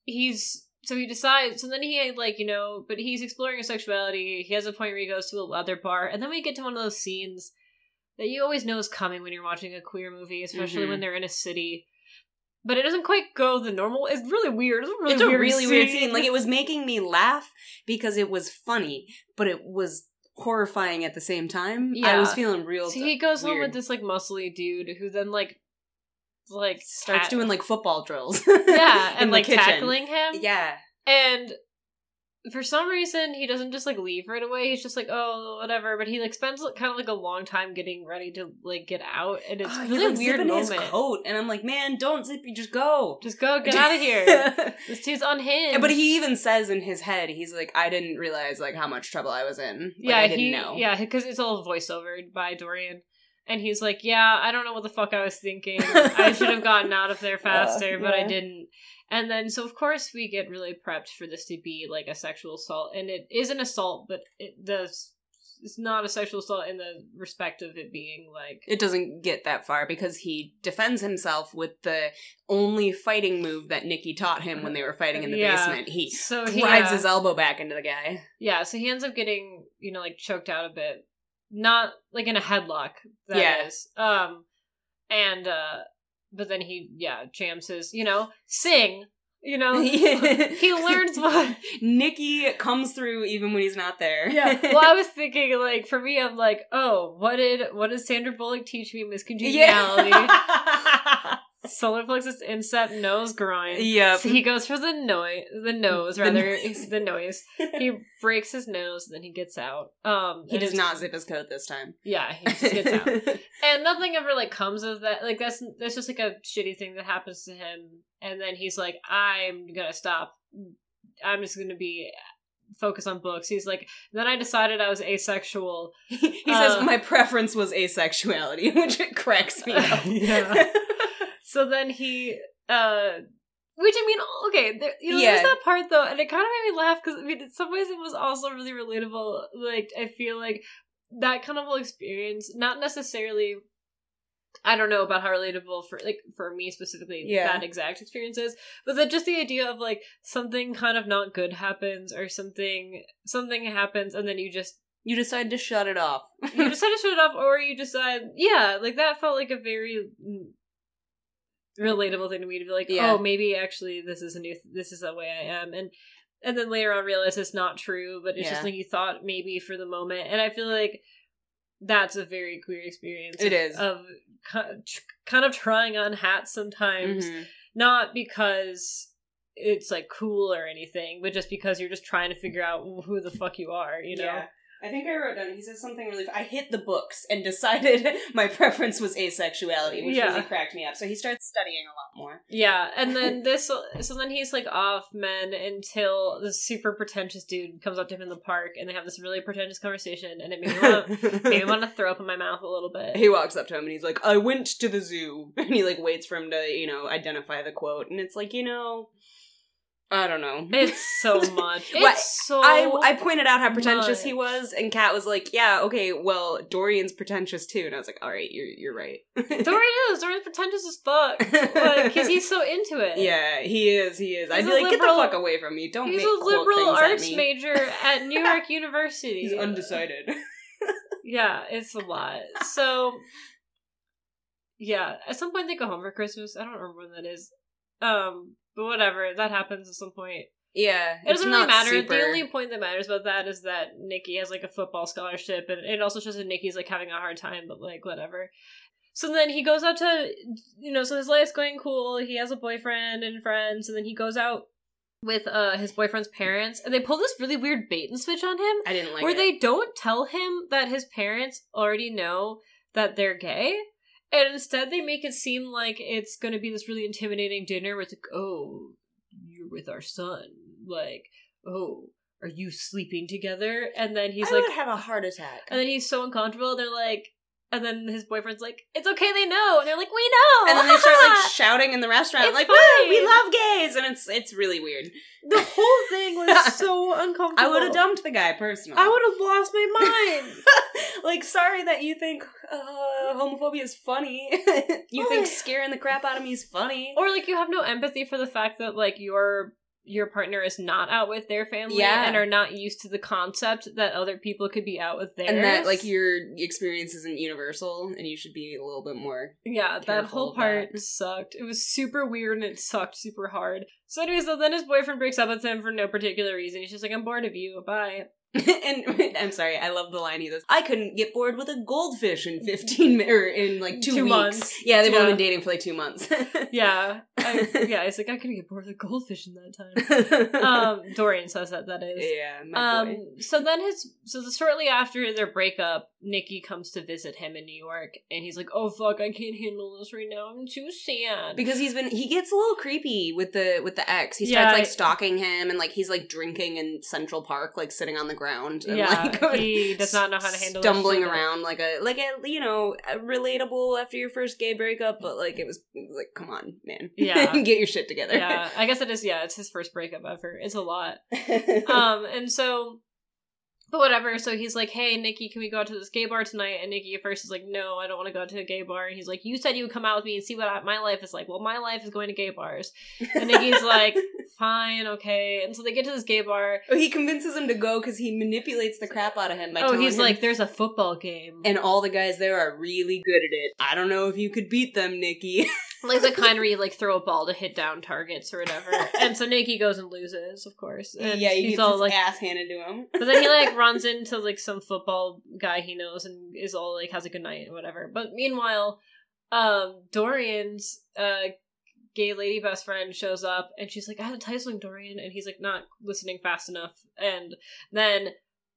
he's so he decides. So then he like you know, but he's exploring his sexuality. He has a point where he goes to a leather bar, and then we get to one of those scenes that you always know is coming when you're watching a queer movie, especially Mhm. when they're in a city. But it doesn't quite go the normal. It's really weird. It's a really it's a weird really weird scene. Like it was making me laugh because it was funny, but it was horrifying at the same time. Yeah. I was feeling real. So he goes home with this like muscly dude who then like like Starts ta- doing like football drills. yeah, and like kitchen. tackling him. Yeah. And for some reason, he doesn't just like leave right away. He's just like, oh, whatever. But he like spends like, kind of like a long time getting ready to like get out, and it's Oh, a he's, really like, weird moment. his coat, and I'm like, man, don't zip. You just go. Just go, get out of here. this dude's unhinged. but he even says in his head, he's like, I didn't realize like how much trouble I was in. Like, yeah, I didn't he, know. yeah, because it's all voiceovered by Dorian. And he's like, "Yeah, I don't know what the fuck I was thinking. I should have gotten out of there uh, faster, but I didn't." And then, so of course, we get really prepped for this to be like a sexual assault, and it is an assault, but it does. It's not a sexual assault in the respect of it being like It doesn't get that far because he defends himself with the only fighting move that Nikki taught him when they were fighting in the Yeah. basement. He so drives he, uh, his elbow back into the guy. yeah. So he ends up getting you know like choked out a bit, not like in a headlock. That Yeah. is. Um, and uh, but then he yeah jams his you know sing you know he learns what Nikki comes through even when he's not there. yeah well i was thinking like for me i'm like oh what did what did sandra bullock teach me miss congeniality yeah. Solar plexus instep nose groin Yeah. so he goes for the noise the nose The rather noise. the noise he breaks his nose and then he gets out um he does not zip his coat this time. yeah he just gets out and nothing ever like comes of that like that's that's just like a shitty thing that happens to him and then he's like i'm gonna stop i'm just gonna be focus on books he's like then i decided i was asexual he Uh, says my preference was asexuality, which it cracks me up. Yeah. So then he uh which I mean, okay, there, you know, Yeah. there's that part though, and it kind of made me laugh because I mean, in some ways it was also really relatable. Like, I feel like that kind of whole experience, not necessarily, I don't know about how relatable for like for me specifically Yeah. that exact experience is, but that just the idea of like something kind of not good happens or something something happens and then you just You decide to shut it off. you decide to shut it off or you decide yeah like that felt like a very mm, relatable thing to me to be like Yeah. oh maybe actually this is a new this is the way i am and and then later on realize it's not true but it's just Yeah. like you thought maybe for the moment and i feel like that's a very queer experience It of, is. of kind of trying on hats sometimes Mhm. not because it's like cool or anything but just because you're just trying to figure out who the fuck you are you know Yeah. I think I wrote down. He says something really. I hit the books and decided my preference was asexuality, which Yeah. really cracked me up. So he starts studying a lot more. Yeah, and then this, so then he's like off men until this super pretentious dude comes up to him in the park, and they have this really pretentious conversation, and it made me want, made me want to throw up in my mouth a little bit. he walks up to him and he's like, "I went to the zoo," and he like waits for him to you know identify the quote, and it's like you know, I don't know. It's so much. It's What? so. I I pointed out how pretentious he was, and Kat was like, "Yeah, okay, well, Dorian's pretentious too," and I was like, "All right, you're you're right." Dorian is Dorian's pretentious as fuck, because he's so into it. Yeah, he is. He is. I'd be like, get the fuck away from me! Don't he's make a liberal at arts me. major at New York University. He's undecided. Yeah, it's a lot. So, yeah, at some point they go home for Christmas. I don't remember when that is. Um, but whatever, that happens at some point. yeah, It doesn't really matter. Super... The only point that matters about that is that Nikki has like a football scholarship, and it also shows that Nikki's like having a hard time, but like whatever. So then he goes out to, you know, so his life's going cool. He has a boyfriend and friends, and then he goes out with uh his boyfriend's parents, and they pull this really weird bait and switch on him, I didn't like where it. they don't tell him that his parents already know that they're gay. And instead, they make it seem like it's going to be this really intimidating dinner where it's like, oh, you're with our son. Like, oh, are you sleeping together? And then he's I like, have a heart attack. and then he's so uncomfortable. They're like, and then his boyfriend's like, it's okay, they know. And they're like, we know. and then they start like shouting in the restaurant, It's like, fine. We love gays," and it's it's really weird. the whole thing was so uncomfortable. I would have dumped the guy personally. I would have lost my mind. like, sorry that you think uh, homophobia is funny. you think scaring the crap out of me is funny. or like you have no empathy for the fact that like your your partner is not out with their family Yeah. and are not used to the concept that other people could be out with theirs and that like your experience isn't universal, and you should be a little bit more. yeah that whole part that. sucked it was super weird and it sucked super hard so anyway so then his boyfriend breaks up with him for no particular reason he's just like i'm bored of you bye and I'm sorry, I love the line he goes, I couldn't get bored with a goldfish in 15 mi- or in like two, Two weeks. months. Yeah, they've Yeah. only been dating for like two months. Yeah, I, yeah. It's like I couldn't get bored with a goldfish in that time. Um, Dorian says that. That is. yeah. Um. So then his. So shortly after their breakup, Nikki comes to visit him in New York, and he's like, "Oh fuck, I can't handle this right now. I'm too sad." because he's been he gets a little creepy with the with the ex. He Yeah, starts like stalking him and like he's like drinking in Central Park, like sitting on the ground. And, yeah, like, he does not know how to handle stumbling around like a like a you know a relatable after your first gay breakup, but like it was, it was like come on, man, Yeah. get your shit together. Yeah, I guess it is. Yeah, it's his first breakup ever. It's a lot. um, and so, but whatever. So he's like, "Hey, Nikki, can we go out to this gay bar tonight?" And Nikki at first is like, "No, I don't want to go out to a gay bar." And he's like, "You said you would come out with me and see what I, my life is like." Well, my life is going to gay bars. And Nikki's like, "Fine, okay." And so they get to this gay bar. Oh, he convinces him to go because he manipulates the crap out of him. By oh, telling he's him- like, "There's a football game." and all the guys there are really good at it. I don't know if you could beat them, Nikki. like the kind where you like throw a ball to hit down targets or whatever. and so Nikki goes and loses, of course. And yeah, he he's gets all his like, ass handed to him. But then he like runs into like some football guy he knows and is all like has a good night and whatever. But meanwhile, um Dorian's uh gay lady best friend shows up and she's like, I have a tie swing, Dorian and he's like not listening fast enough. And then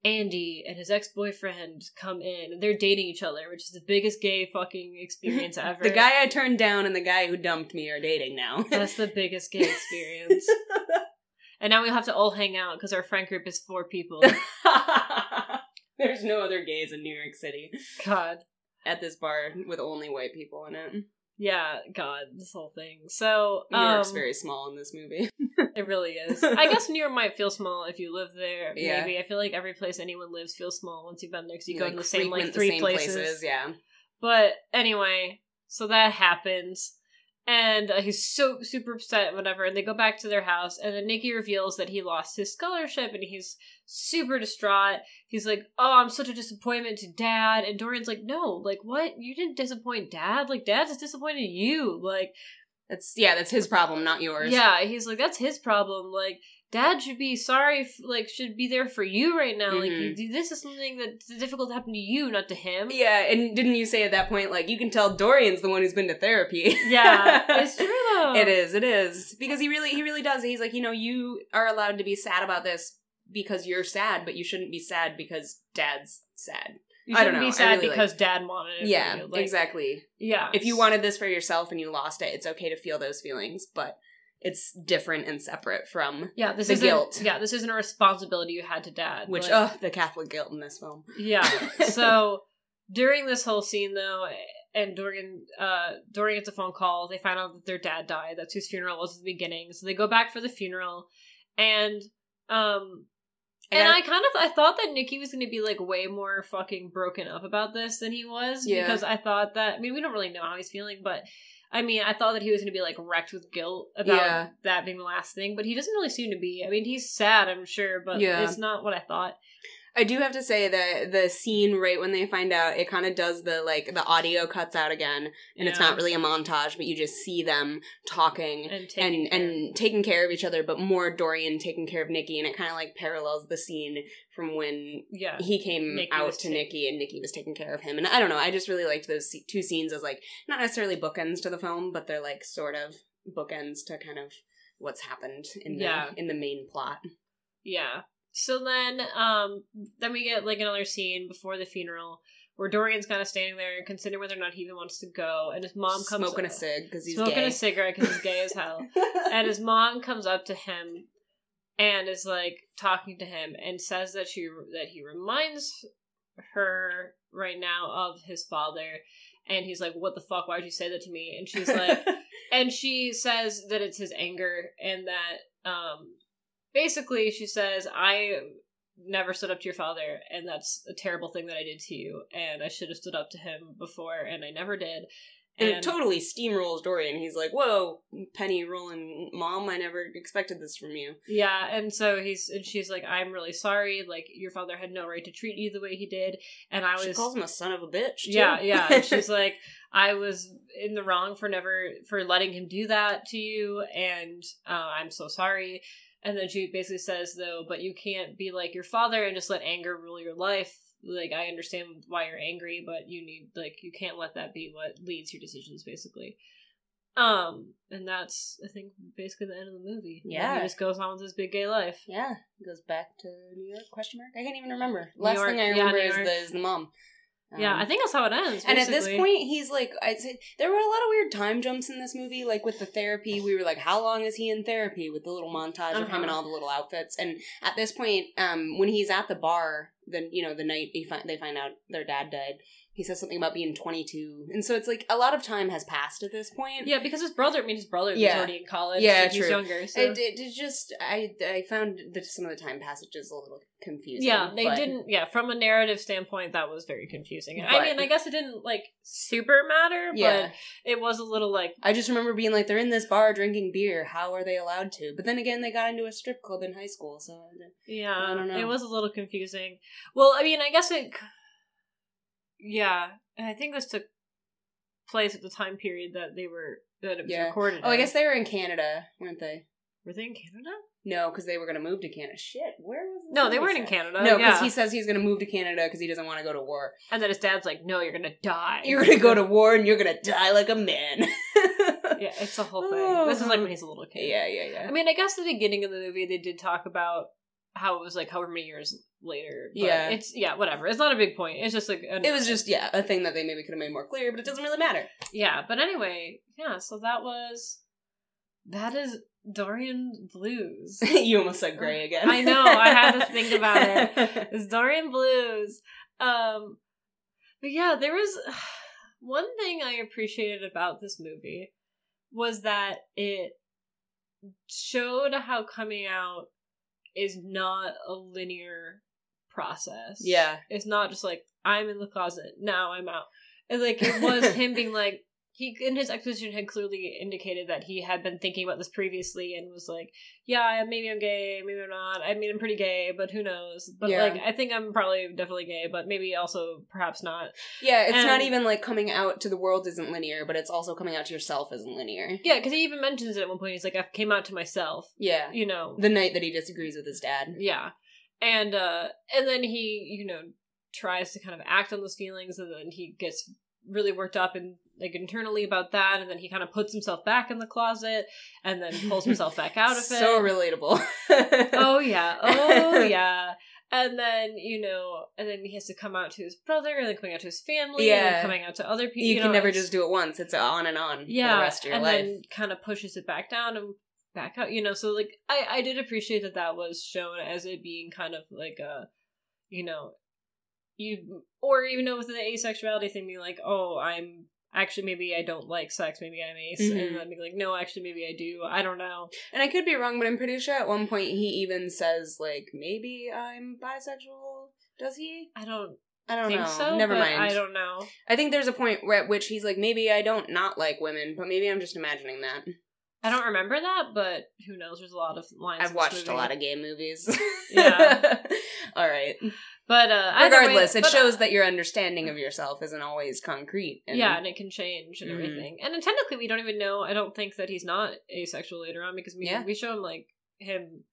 Andy and his ex boyfriend come in and they're dating each other, which is the biggest gay fucking experience ever. The guy I turned down and the guy who dumped me are dating now. That's the biggest gay experience. and now we have to all hang out because our friend group is four people. There's no other gays in New York City God. at this bar with only white people in it. Yeah, God, this whole thing. So, New York's um, very small in this movie. it really is. I guess New York might feel small if you live there. Yeah. Maybe I feel like every place anyone lives feels small once you've been there because you go Like, to the same like three same places. Yeah. But anyway, so that happens, and uh, he's so super upset, whatever. And they go back to their house, and then Nikki reveals that he lost his scholarship, and he's super distraught. He's like, "Oh, I'm such a disappointment to Dad," and Dorian's like, "No, like what? You didn't disappoint Dad. Like Dad's disappointed you. Like." That's yeah, that's his problem, not yours. Yeah, he's like, that's his problem. Like, dad should be sorry, like, should be there for you right now. Like, Mhm. you, this is something that's difficult to happen to you, not to him. Yeah, and didn't you say at that point, like, you can tell Dorian's the one who's been to therapy? Yeah, it's true though. It is, it is. Because he really, he really does. He's like, you know, you are allowed to be sad about this because you're sad, but you shouldn't be sad because dad's sad. You I don't shouldn't know, be sad really because dad wanted it. yeah. Like, exactly. Yeah. If you wanted this for yourself and you lost it, it's okay to feel those feelings, but it's different and separate from yeah, this the isn't, guilt. Yeah, this isn't a responsibility you had to dad. which, like- oh, the Catholic guilt in this film. Yeah. so during this whole scene though, and Dorian uh Dorian gets a phone call, they find out that their dad died. That's whose funeral was at the beginning. So they go back for the funeral and um I and got- I kind of I thought that Nikki was going to be like way more fucking broken up about this than he was Yeah. because I thought that I mean we don't really know how he's feeling, but I mean I thought that he was going to be like wrecked with guilt about Yeah. that being the last thing, but he doesn't really seem to be. I mean he's sad, I'm sure, but Yeah. it's not what I thought. I do have to say that the scene right when they find out, it kind of does the like the audio cuts out again, and it's not really a montage, but you just see them talking And taking and care. and taking care of each other, but more Dorian taking care of Nikki, and it kind of like parallels the scene from when yeah. he came Nikki out to taking- Nikki and Nikki was taking care of him, and I don't know, I just really liked those two scenes as like not necessarily bookends to the film, but they're like sort of bookends to kind of what's happened in the Yeah. in the main plot. Yeah. So then, um, then we get like another scene before the funeral where Dorian's kind of standing there and considering whether or not he even wants to go, and his mom comes smoking a cig because he's smoking gay. a cigarette because he's gay as hell, and his mom comes up to him and is like talking to him and says that she that he reminds her right now of his father, and he's like, "What the fuck? Why'd you say that to me?" And she's like, and she says that it's his anger and that um basically she says i never stood up to your father and that's a terrible thing that i did to you and i should have stood up to him before and i never did And, it totally steamrolls Dorian. He's like, "Whoa, Penny rolling, mom! I never expected this from you." yeah and so he's and she's like i'm really sorry like your father had no right to treat you the way he did and i She was calls him a son of a bitch. Too. yeah yeah and she's like i was in the wrong for never for letting him do that to you and uh, i'm so sorry and then she basically says though, but you can't be like your father and just let anger rule your life. Like I understand why you're angry, but you need like you can't let that be what leads your decisions, basically. Um, and that's I think basically the end of the movie. And Yeah. he just goes on with his big gay life. Yeah, goes back to New York? Question mark. I can't even remember. Last York, thing I remember New is the is the mom. Yeah, Um, I think that's how it ends. And at this point, he's like, I say there were a lot of weird time jumps in this movie. Like with the therapy, we were like, how long is he in therapy? With the little montage of him Uh-huh. and all the little outfits. And at this point, um, when he's at the bar, then you know the night he fi- they find out their dad died, he says something about being 22, and so it's like a lot of time has passed at this point. yeah, because his brother. I mean, his brother Yeah. was already in college. Yeah, and he's younger. So. It, it, it just I I found that some of the time passages a little confusing. yeah, they but- didn't. Yeah, from a narrative standpoint, that was very confusing. I mean, I guess it didn't like super matter, Yeah, but it was a little like I just remember being like, they're in this bar drinking beer. How are they allowed to? But then again, they got into a strip club in high school, so Yeah, I don't know. it was a little confusing. Well, I mean, I guess it. Yeah, and I think this took place at the time period that they were that it was Yeah. recorded. Oh, I guess they were in Canada, weren't they? were they in Canada? No, because they were going to move to Canada. Shit, where was? No, they weren't in? Canada. No, because yeah. he says he's going to move to Canada because he doesn't want to go to war. and then his dad's like, "No, you're gonna die. You're going to go to war and you're going to die like a man. yeah, it's a whole thing. This is like when he's a little kid. yeah, yeah, yeah. I mean, I guess the beginning of the movie they did talk about how it was like however many years later. but Yeah. it's yeah, whatever. It's not a big point. It's just like an- it was just yeah a thing that they maybe could have made more clear, but it doesn't really matter. yeah. But anyway, yeah. So that was that is Dorian Blues. you almost said gray again. I know, I had to think about it. It's Dorian Blues. Um, but yeah, there was one thing I appreciated about this movie was that it showed how coming out is not a linear process. Yeah. It's not just like I'm in the closet, now I'm out. And like it was him being like he in his exposition had clearly indicated that he had been thinking about this previously and was like, Yeah, maybe I'm gay, maybe I'm not. I mean I'm pretty gay, but who knows? But Yeah. like I think I'm probably definitely gay, but maybe also perhaps not. Yeah, it's not even like coming out to the world isn't linear, but it's also coming out to yourself isn't linear. Yeah, because he even mentions it at one point. He's like, I came out to myself, Yeah. you know. The night that he disagrees with his dad. Yeah. And uh and then he, you know, tries to kind of act on those feelings and then he gets really worked up and like internally about that and then he kind of puts himself back in the closet and then pulls himself back out of it. So relatable. oh yeah. Oh yeah. And then, you know, and then he has to come out to his brother and then coming out to his family and Yeah. then coming out to other people. You, know, can never just do it once. It's on and on yeah, for the rest of your life. and life. then kind of pushes it back down and back out. You know, so like I I did appreciate that that was shown as it being kind of like a, you know, you or even though with the asexuality thing, being like, oh, I'm actually maybe I don't like sex, maybe I'm ace, Mhm. and then being like, no, actually maybe I do. I don't know. And I could be wrong, but I'm pretty sure at one point he even says like maybe I'm bisexual. Does he? I don't I don't think know. so. Never mind. I don't know. I think there's a point where, at which he's like maybe I don't not like women, but maybe I'm just imagining that. I don't remember that, but who knows? There's a lot of lines. I've watched movie. a lot of gay movies. Yeah. All right. But uh, either way- Regardless, it but, shows uh, that your understanding of yourself isn't always concrete. and- yeah, and it can change and Mhm. everything. And technically, we don't even know. I don't think that he's not asexual later on because we Yeah. we show him like him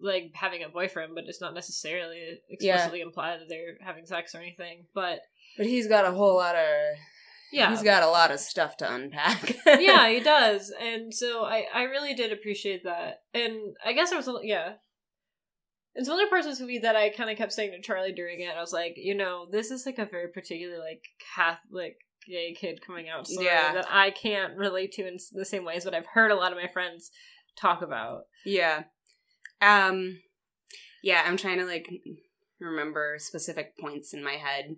like having a boyfriend, but it's not necessarily Yeah. explicitly implied that they're having sex or anything. But But he's got a whole lot of. yeah, He's got a lot of stuff to unpack. yeah, he does. And so I I really did appreciate that. And I guess there was a, yeah. It's one of the parts of this movie that I kind of kept saying to Charlie during it. I was like, you know, this is like a very particular like Catholic gay kid coming out story Yeah. that I can't relate to in the same ways, but I've heard a lot of my friends talk about. Yeah. Um yeah, I'm trying to like remember specific points in my head.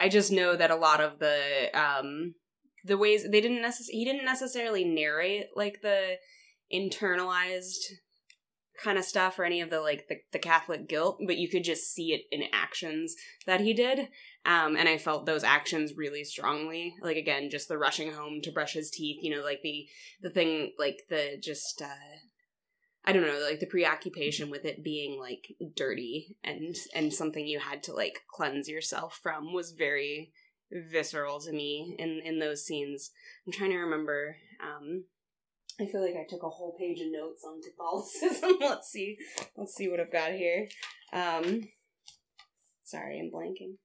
I just know that a lot of the um the ways they didn't necess- he didn't necessarily narrate like the internalized kind of stuff or any of the like the, the Catholic guilt, but you could just see it in actions that he did. Um, and I felt those actions really strongly. Like again, just the rushing home to brush his teeth, you know, like the the thing like the just uh I don't know, like the preoccupation with it being like dirty and and something you had to like cleanse yourself from was very visceral to me in in those scenes. I'm trying to remember um I feel like I took a whole page of notes on Catholicism. let's see. Let's see what I've got here. Um, sorry, I'm blanking.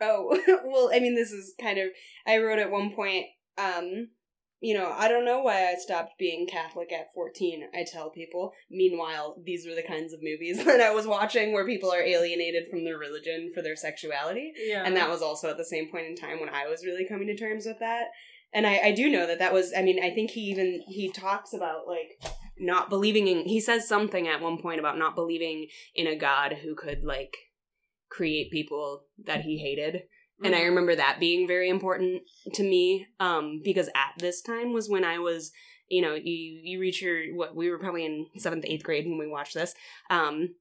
Oh, well, I mean, this is kind of. I wrote at one point, um, you know, I don't know why I stopped being Catholic at 14, I tell people. Meanwhile, these were the kinds of movies that I was watching where people are alienated from their religion for their sexuality. Yeah. And that was also at the same point in time when I was really coming to terms with that. And I, I do know that that was, I mean, I think he even, he talks about like not believing in, he says something at one point about not believing in a God who could like create people that he hated and Mm-hmm. I remember that being very important to me um, because at this time was when I was, you know, you you reach your what we were probably in seventh eighth grade when we watched this, um,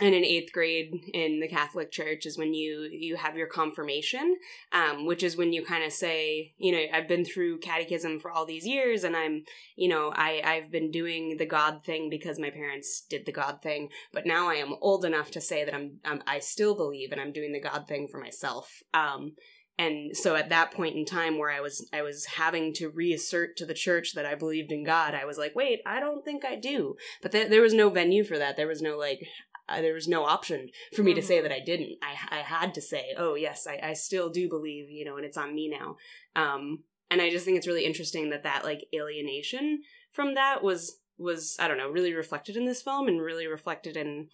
and in eighth grade in the Catholic Church is when you you have your confirmation, um, which is when you kind of say, you know, I've been through catechism for all these years, and I'm, you know, I I've been doing the God thing because my parents did the God thing, but now I am old enough to say that I'm, I'm I still believe and I'm doing the God thing for myself. Um, and so at that point in time where I was I was having to reassert to the church that I believed in God, I was like, wait, I don't think I do. But th- there was no venue for that. There was no like. Uh, there was no option for me to say that I didn't. I I had to say, oh yes, I, I still do believe, you know, and it's on me now. Um, and I just think it's really interesting that that like alienation from that was was I don't know really reflected in this film and really reflected in.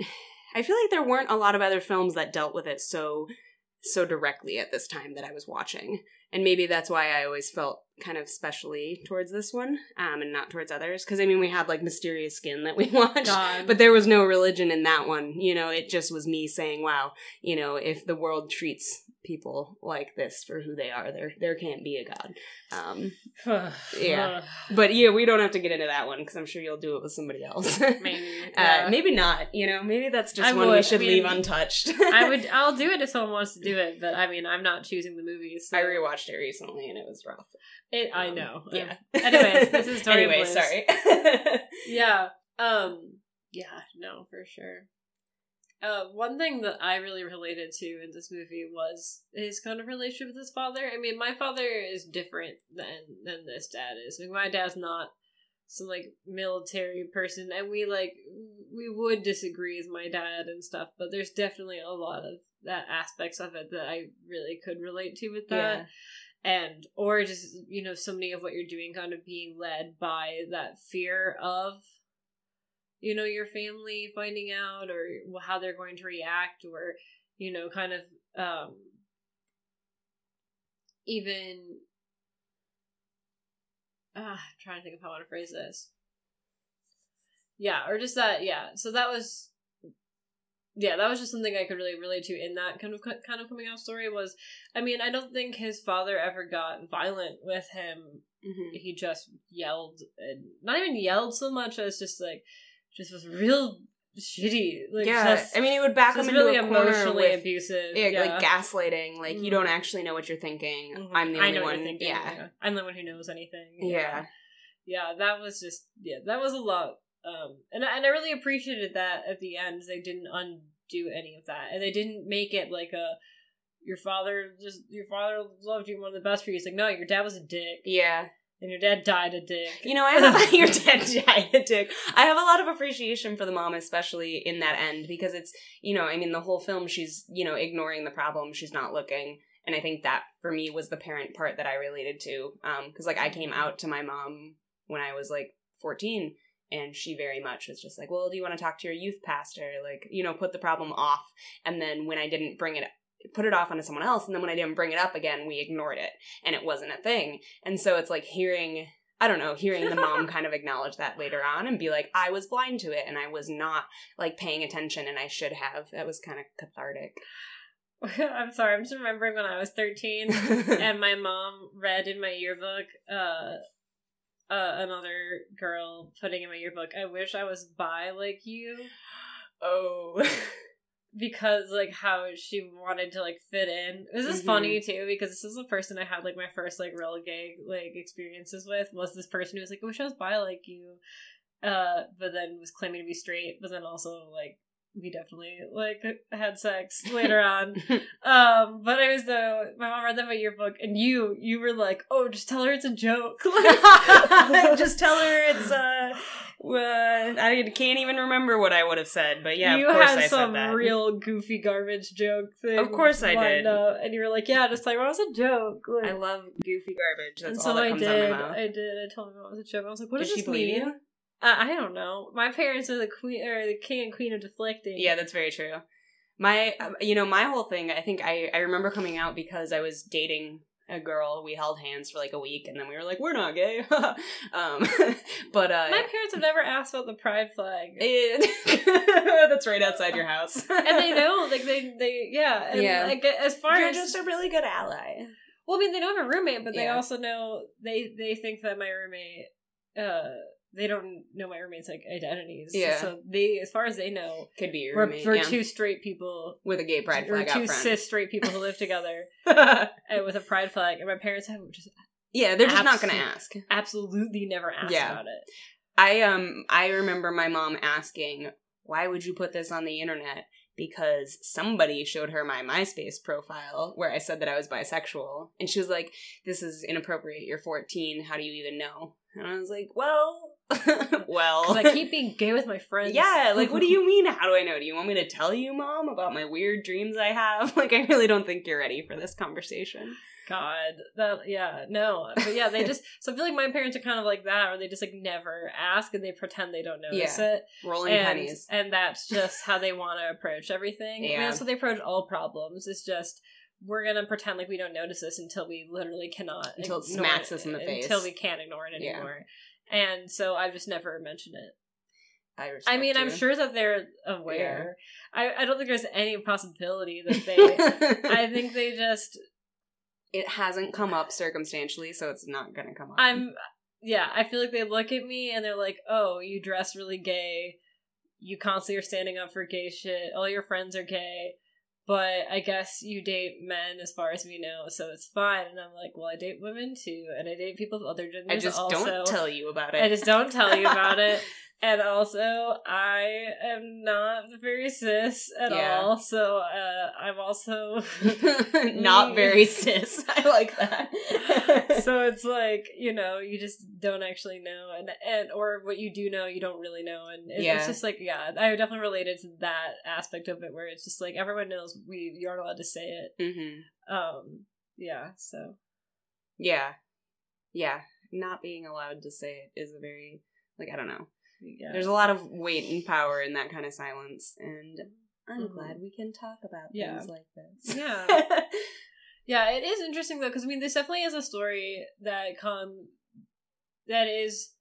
I feel like there weren't a lot of other films that dealt with it so so directly at this time that I was watching, and maybe that's why I always felt kind of specially towards this one, um, and not towards others. Because I mean, we had like Mysterious Skin that we watched, God. but there was no religion in that one. You know, it just was me saying, "Wow, you know, if the world treats people like this for who they are, there there can't be a god." Um, Yeah. but yeah, we don't have to get into that one because I'm sure you'll do it with somebody else. Maybe. Uh, maybe not. You know, maybe that's just I one would. we should I leave mean, untouched. I would. I'll do it if someone wants to do it, but I mean, I'm not choosing the movies. So I rewatched it recently and it was rough. it. I Um, know. Yeah. Anyways, this is Tori anyway. Bliss. Sorry. Yeah. Um. Yeah. No, for sure. Uh, one thing that I really related to in this movie was his kind of relationship with his father. I mean, my father is different than than this dad is. Like, my dad's not some like military person, and we like we would disagree with my dad and stuff. But there's definitely a lot of that aspects of it that I really could relate to with that and or just you know so many of what you're doing kind of being led by that fear of you know your family finding out or how they're going to react or you know kind of um even uh, I'm trying to think of how I want to phrase this. Yeah, or just that. Yeah, so that was, yeah, that was just something I could really relate to in that kind of kind of coming out story. Was I mean, I don't think his father ever got violent with him. Mhm. He just yelled, and not even yelled so much as just like, just was real shitty. Like, yeah, just, I mean, he would back him into really a corner emotionally with abusive. yeah, Yeah, like gaslighting. Like you Mhm. don't actually know what you're thinking. Mhm. I'm the only one. thinking, yeah. I'm the one who knows anything. yeah, yeah, that was just yeah, that was a lot. Um, and I- and I really appreciated that at the end. They didn't undo any of that, and they didn't make it like a your father just your father loved you one of the best for you. It's like no, your dad was a dick, yeah. And your dad died a dick. You know, I have your dad giant dick. I have a lot of appreciation for the mom, especially in that end, because it's you know, I mean, the whole film she's you know ignoring the problem, she's not looking, and I think that for me was the parent part that I related to, um, because like I came out to my mom when I was like fourteen. And she very much was just like, well, do you want to talk to your youth pastor? Like, you know, put the problem off. And then when I didn't bring it, put it off onto someone else. And then when I didn't bring it up again, we ignored it and it wasn't a thing. And so it's like hearing I don't know, hearing the mom kind of acknowledge that later on and be like, I was blind to it and I was not like paying attention and I should have. That was kind of cathartic. I'm sorry, I'm just remembering when I was 13 and my mom read in my yearbook uh uh, another girl putting in my yearbook, I wish I was bi like you. oh. Because like how she wanted to like fit in. This is Mhm. funny too because this is the person I had like my first like real gay like experiences with was this person who was like, I wish I was bi like you, uh, but then was claiming to be straight, but then also like we definitely like had sex later on. um, but I was the my mom read them a yearbook, and you you were like, oh, just tell her it's a joke. just tell her it's uh, uh, I can't even remember what I would have said, but yeah, you of course had I some said that. real goofy garbage joke thing. Of course I did. up, and you were like, yeah, just tell her it was a joke. Like, I love goofy garbage. That's and so all that I comes did. out of my mouth. I did. I told her it was a joke. I was like, what Did does she this believe mean? you? Uh, I don't know. My parents are the queen or the king and queen of deflecting. Yeah, that's very true. My, um, you know, my whole thing. I think I I remember coming out because I was dating a girl. We held hands for like a week, and then we were like, we're not gay. um, but uh, My parents have never asked about the pride flag. it- that's right outside your house, and they know, like they, they, yeah, and Yeah. Like as far You're as just a really good ally. well, I mean, they don't have a roommate, but they Yeah. also know they they think that my roommate, uh, they don't know my roommate's like identities. Yeah. So they, as far as they know, Could be your we're, roommate, we're yeah. two straight people. with a gay pride We're two cis straight people who live together and with a pride flag, and my parents have just yeah, they're just not going to ask. absolutely never asked Yeah. about it. I um I remember my mom asking, "Why would you put this on the internet?" Because somebody showed her my MySpace profile where I said that I was bisexual, and she was like, "This is inappropriate. You're 14. How do you even know?" And I was like, "Well, well, I keep being gay with my friends. yeah. Like, what do you mean? How do I know? Do you want me to tell you, mom, about my weird dreams I have? Like, I really don't think you're ready for this conversation." God, that yeah, no, but yeah, they just so I feel like my parents are kind of like that, where they just like never ask and they pretend they don't notice it, Rolling and pennies. and that's just how they want to approach everything. I mean, Yeah. that's how they approach all problems. It's just we're gonna pretend like we don't notice this until we literally cannot Until it smacks us in the face. until we can't ignore it Yeah. anymore. And so I've just never mentioned it. I, I mean, I'm sure that they're aware. I, I don't think there's any possibility that they. I think they just it hasn't come up circumstantially, so it's not gonna come up. I'm yeah, I feel like they look at me and they're like, "Oh, you dress really gay. You constantly are standing up for gay shit. All your friends are gay, but I guess you date men as far as we know, so it's fine." And I'm like, "Well, I date women too, and I date people of other genders I just also. don't tell you about it. I just don't tell you about it." And also, I am not very cis at Yeah. all, so uh, I'm also not very cis. I like that. so it's like you know you just don't actually know and and or what you do know you don't really know and it, Yeah. it's just like yeah i definitely related to that aspect of it where it's just like everyone knows we you aren't allowed to say it hmm um yeah so Yeah, yeah. Not being allowed to say it is a very like I don't know. Yeah There's a lot of weight and power in that kind of silence, and I'm Mhm. glad we can talk about Yeah. things like this. yeah yeah it is interesting though because i mean this definitely is a story that come that is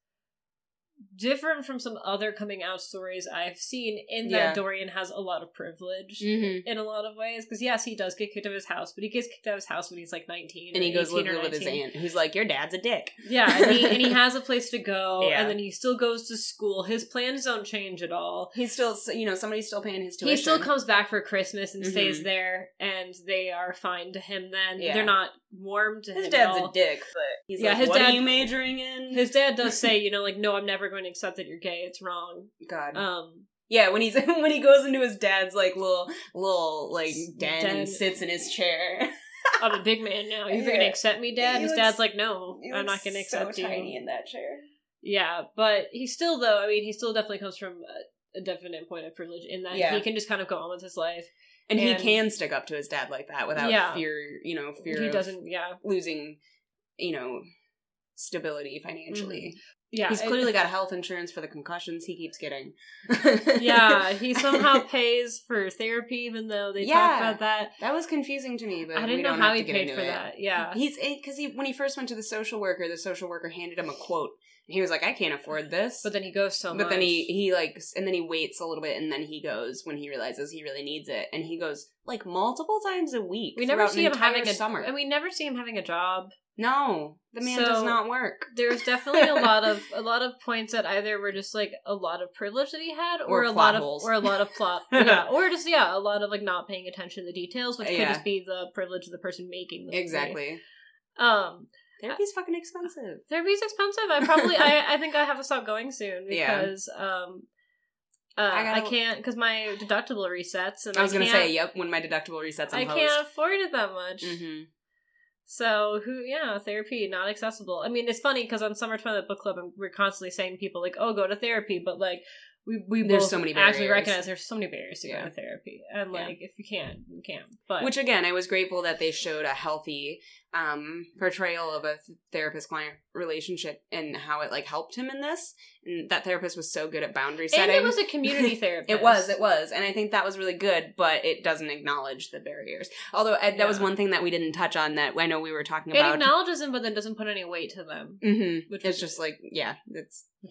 different from some other coming out stories I've seen in that Yeah. Dorian has a lot of privilege mm-hmm. in a lot of ways. Because yes, he does get kicked out of his house, but he gets kicked out of his house when he's like nineteen, And he goes 18 live with his aunt, who's like, "Your dad's a dick." Yeah, and he and he has a place to go, Yeah. and then he still goes to school. His plans don't change at all. He's still, you know, somebody's still paying his tuition. He still comes back for Christmas and stays Mhm. there, and they are fine to him. Then Yeah. they're not warm to His him. His dad's a dick, but he's Yeah, like, his "What dad- are you majoring in?" His dad does say, you know, like, no, I'm never going to accept that you're gay. It's wrong. God. Um, Yeah, when he's when he goes into his dad's like little little like den, den. and sits in his chair. I'm a big man now. You're Yeah. going to accept me, Dad? He His looks- dad's like, no, I'm not going to so accept you. tiny in that chair. Yeah, but he still, though, I mean, he still definitely comes from a, a definite point of privilege in that Yeah. he can just kind of go on with his life. And, he can stick up to his dad like that without Yeah. fear, you know, fear he doesn't, yeah, losing, you know, stability financially. Yeah. He's it- clearly got health insurance for the concussions he keeps getting. yeah, he somehow pays for therapy, even though they Yeah. talk about that. that was confusing to me, but I didn't know how he paid for it. that. Yeah, He's eh, because he when he first went to the social worker, the social worker handed him a quote. And he was like, "I can't afford this." but then he goes so but much. then he he like and then he waits a little bit and then he goes when he realizes he really needs it and he goes like multiple times a week we never see him having a summer and we never see him having a job. No the man does not work There's definitely a lot of a lot of points that either were just like a lot of privilege that he had, or, Or a lot of or a lot of plot, yeah, or just yeah, a lot of like not paying attention to the details, which could Yeah. just be the privilege of the person making the movie. exactly Um, therapy's fucking expensive therapy's expensive. I probably I I think I have to stop going soon Yeah. because um Uh, I, I I gotta- can't because my deductible resets, and I was I gonna say, yep, when my deductible resets on I can't afford it that much. hmm So who, yeah, therapy not accessible. I mean, it's funny because on Summer Twilight Book Club, and we're constantly saying people like, "Oh, go to therapy," but like we we There's so many actually barriers. recognize there's so many barriers to Yeah. go to therapy, and Yeah. like if you can't, you can't. But Which again, I was grateful that they showed a healthy um, portrayal of a therapist client relationship and how it like helped him in this. And that therapist was so good at boundary and setting. it was a community therapist. It was, it was, and I think that was really good, but it doesn't acknowledge the barriers. Although uh, that was one thing that we didn't touch on that I know we were talking It about. acknowledges them, but then doesn't put any weight to them, hmm which It's was- just like, yeah, it's uh,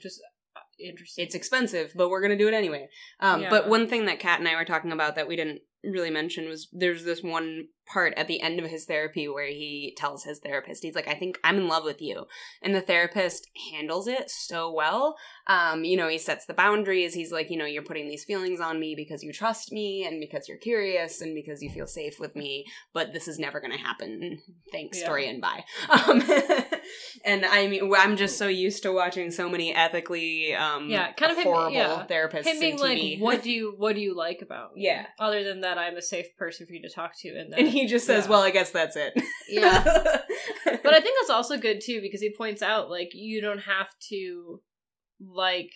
interesting. it's expensive, but we're gonna do it anyway. Um, Yeah. But one thing that Kat and I were talking about that we didn't really mention was there's this one part at the end of his therapy where he tells his therapist, he's like, I think I'm in love with you. And the therapist handles it so well. Um, you know, he sets the boundaries. He's like, you know, you're putting these feelings on me because you trust me and because you're curious and because you feel safe with me, but this is never going to happen. Thanks, Yeah. story and bye. Um, and I mean, I'm just so used to watching so many ethically, um, Yeah, kind of him- horrible yeah. therapists. him being in like, "What do you what do you like about me? Yeah. Other than that, I'm a safe person for you to talk to, and And he just says, Yeah. "Well, I guess that's it." Yeah. but I think that's also good too because he points out like you don't have to like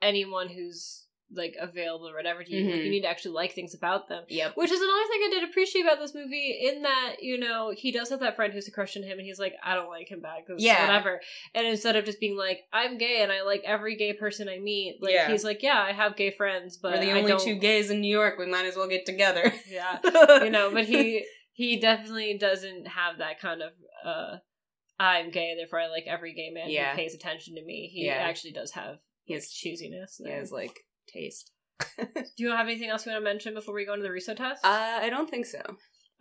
anyone who's like available or whatever to you. Like, Mhm. you need to actually like things about them. yep. Which is another thing I did appreciate about this movie, in that you know he does have that friend who's a crush on him, and he's like, I don't like him back. Yeah. whatever. And instead of just being like, I'm gay and I like every gay person I meet, like Yeah. he's like, yeah, I have gay friends, but We're the only two gays in New York. We might as well get together. Yeah, you know, but he he definitely doesn't have that kind of uh I'm gay, therefore I like every gay man Yeah. who pays attention to me. He Yeah. actually does have his has, choosiness. he has like taste. Do you have anything else you want to mention before we go into the Russo test? Uh, I don't think so.